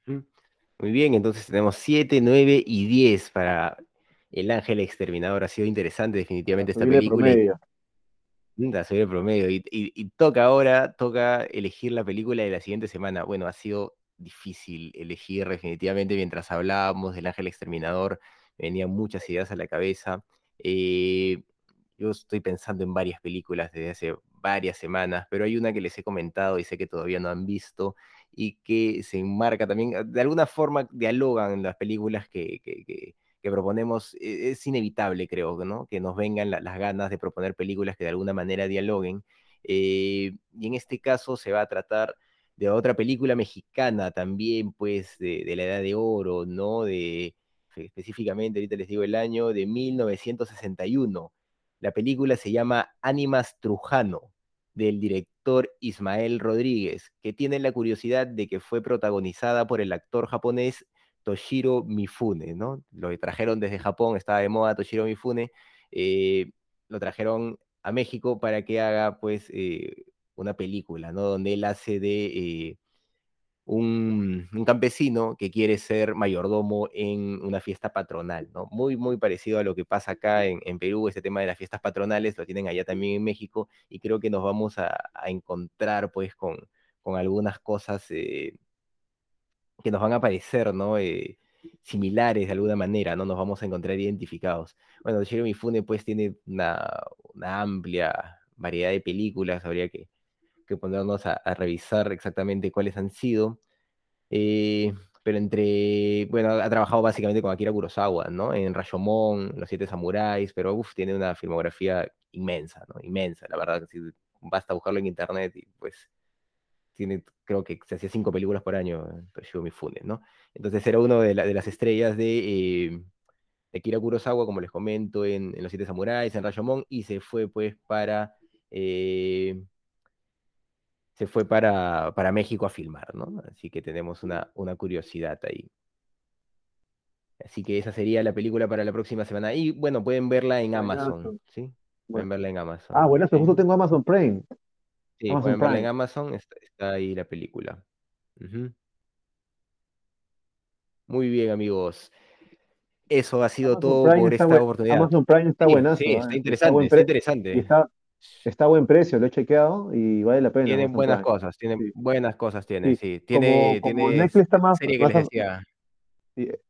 Muy bien, entonces tenemos 7, 9 y 10 para el Ángel Exterminador ha sido interesante definitivamente esta película. Promedio. subir el promedio. Y, toca ahora, toca elegir la película de la siguiente semana. Bueno, ha sido difícil elegir definitivamente mientras hablábamos del Ángel Exterminador. venían muchas ideas a la cabeza. Eh, yo estoy pensando en varias películas desde hace varias semanas, pero hay una que les he comentado y sé que todavía no han visto y que se enmarca también, de alguna forma dialogan las películas que, que proponemos, e-, es inevitable, creo, ¿no? Que nos vengan las ganas de proponer películas que de alguna manera dialoguen. Eh, y en este caso se va a tratar de otra película mexicana también, pues, de, la Edad de Oro, ¿no? De, específicamente, ahorita les digo el año, de 1961. La película se llama Ánimas Trujano, del director Ismael Rodríguez, que tiene la curiosidad de que fue protagonizada por el actor japonés Toshiro Mifune, ¿no? Lo trajeron desde Japón, estaba de moda Toshiro Mifune, eh, lo trajeron a México para que haga, pues, eh, una película, ¿no? Donde él hace de un, campesino que quiere ser mayordomo en una fiesta patronal, ¿no? Muy, muy parecido a lo que pasa acá en, Perú, este tema de las fiestas patronales, lo tienen allá también en México, y creo que nos vamos a, encontrar pues con, algunas cosas eh, que nos van a parecer, ¿no? Eh, similares de alguna manera, ¿no? Nos vamos a encontrar identificados. Bueno, Jeremy Fune pues tiene una, amplia variedad de películas, habría que, ponernos a, revisar exactamente cuáles han sido. Eh, pero entre, bueno, ha trabajado básicamente con Akira Kurosawa, ¿no? En Rashomon, Los Siete Samuráis, pero uff, tiene una filmografía inmensa, ¿no? Inmensa, la verdad, si basta buscarlo en internet y pues tiene, creo que se hacía cinco películas por año, Toshio Mifune, ¿no? Entonces era uno de, las estrellas de, eh, de, Kira Kurosawa, como les comento, en, Los Siete Samuráis, en Rashomon, y se fue pues para... Eh, se fue para, para, México a filmar, ¿no? Así que tenemos una, una curiosidad ahí. Así que esa sería la película para la próxima semana. Y bueno, pueden verla en Amazon, ¿sí? Pueden verla en Amazon. Ah, bueno, justo tengo Amazon Prime. Sí, pueden verla en Amazon, está, ahí la película. Muy bien, amigos. Eso ha sido todo por esta oportunidad. Amazon Prime está buenazo. Sí, está interesante, está, interesante. Está, a buen precio, lo he chequeado y vale la pena. Tiene buenas cosas, tiene buenas cosas, tiene, sí. Tiene, Netflix está más, serie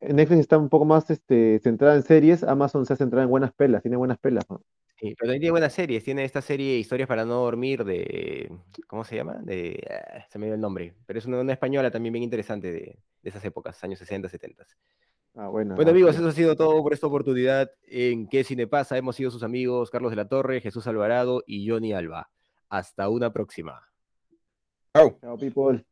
Netflix está un poco más este, centrada en series, Amazon se ha centrado en buenas pelas, tiene buenas pelas. Sí, pero tiene buenas series. Tiene esta serie Historias para no dormir de. ¿Cómo se llama? De. Ah, se me dio el nombre. Pero es una, española también bien interesante de, esas épocas, años 60, 70. Ah, bueno. Bueno, amigos, eso ha sido todo por esta oportunidad en ¿Qué Cine pasa? Hemos sido sus amigos Carlos de la Torre, Jesús Alvarado y Johnny Alba. Hasta una próxima. Chao. Chao, people.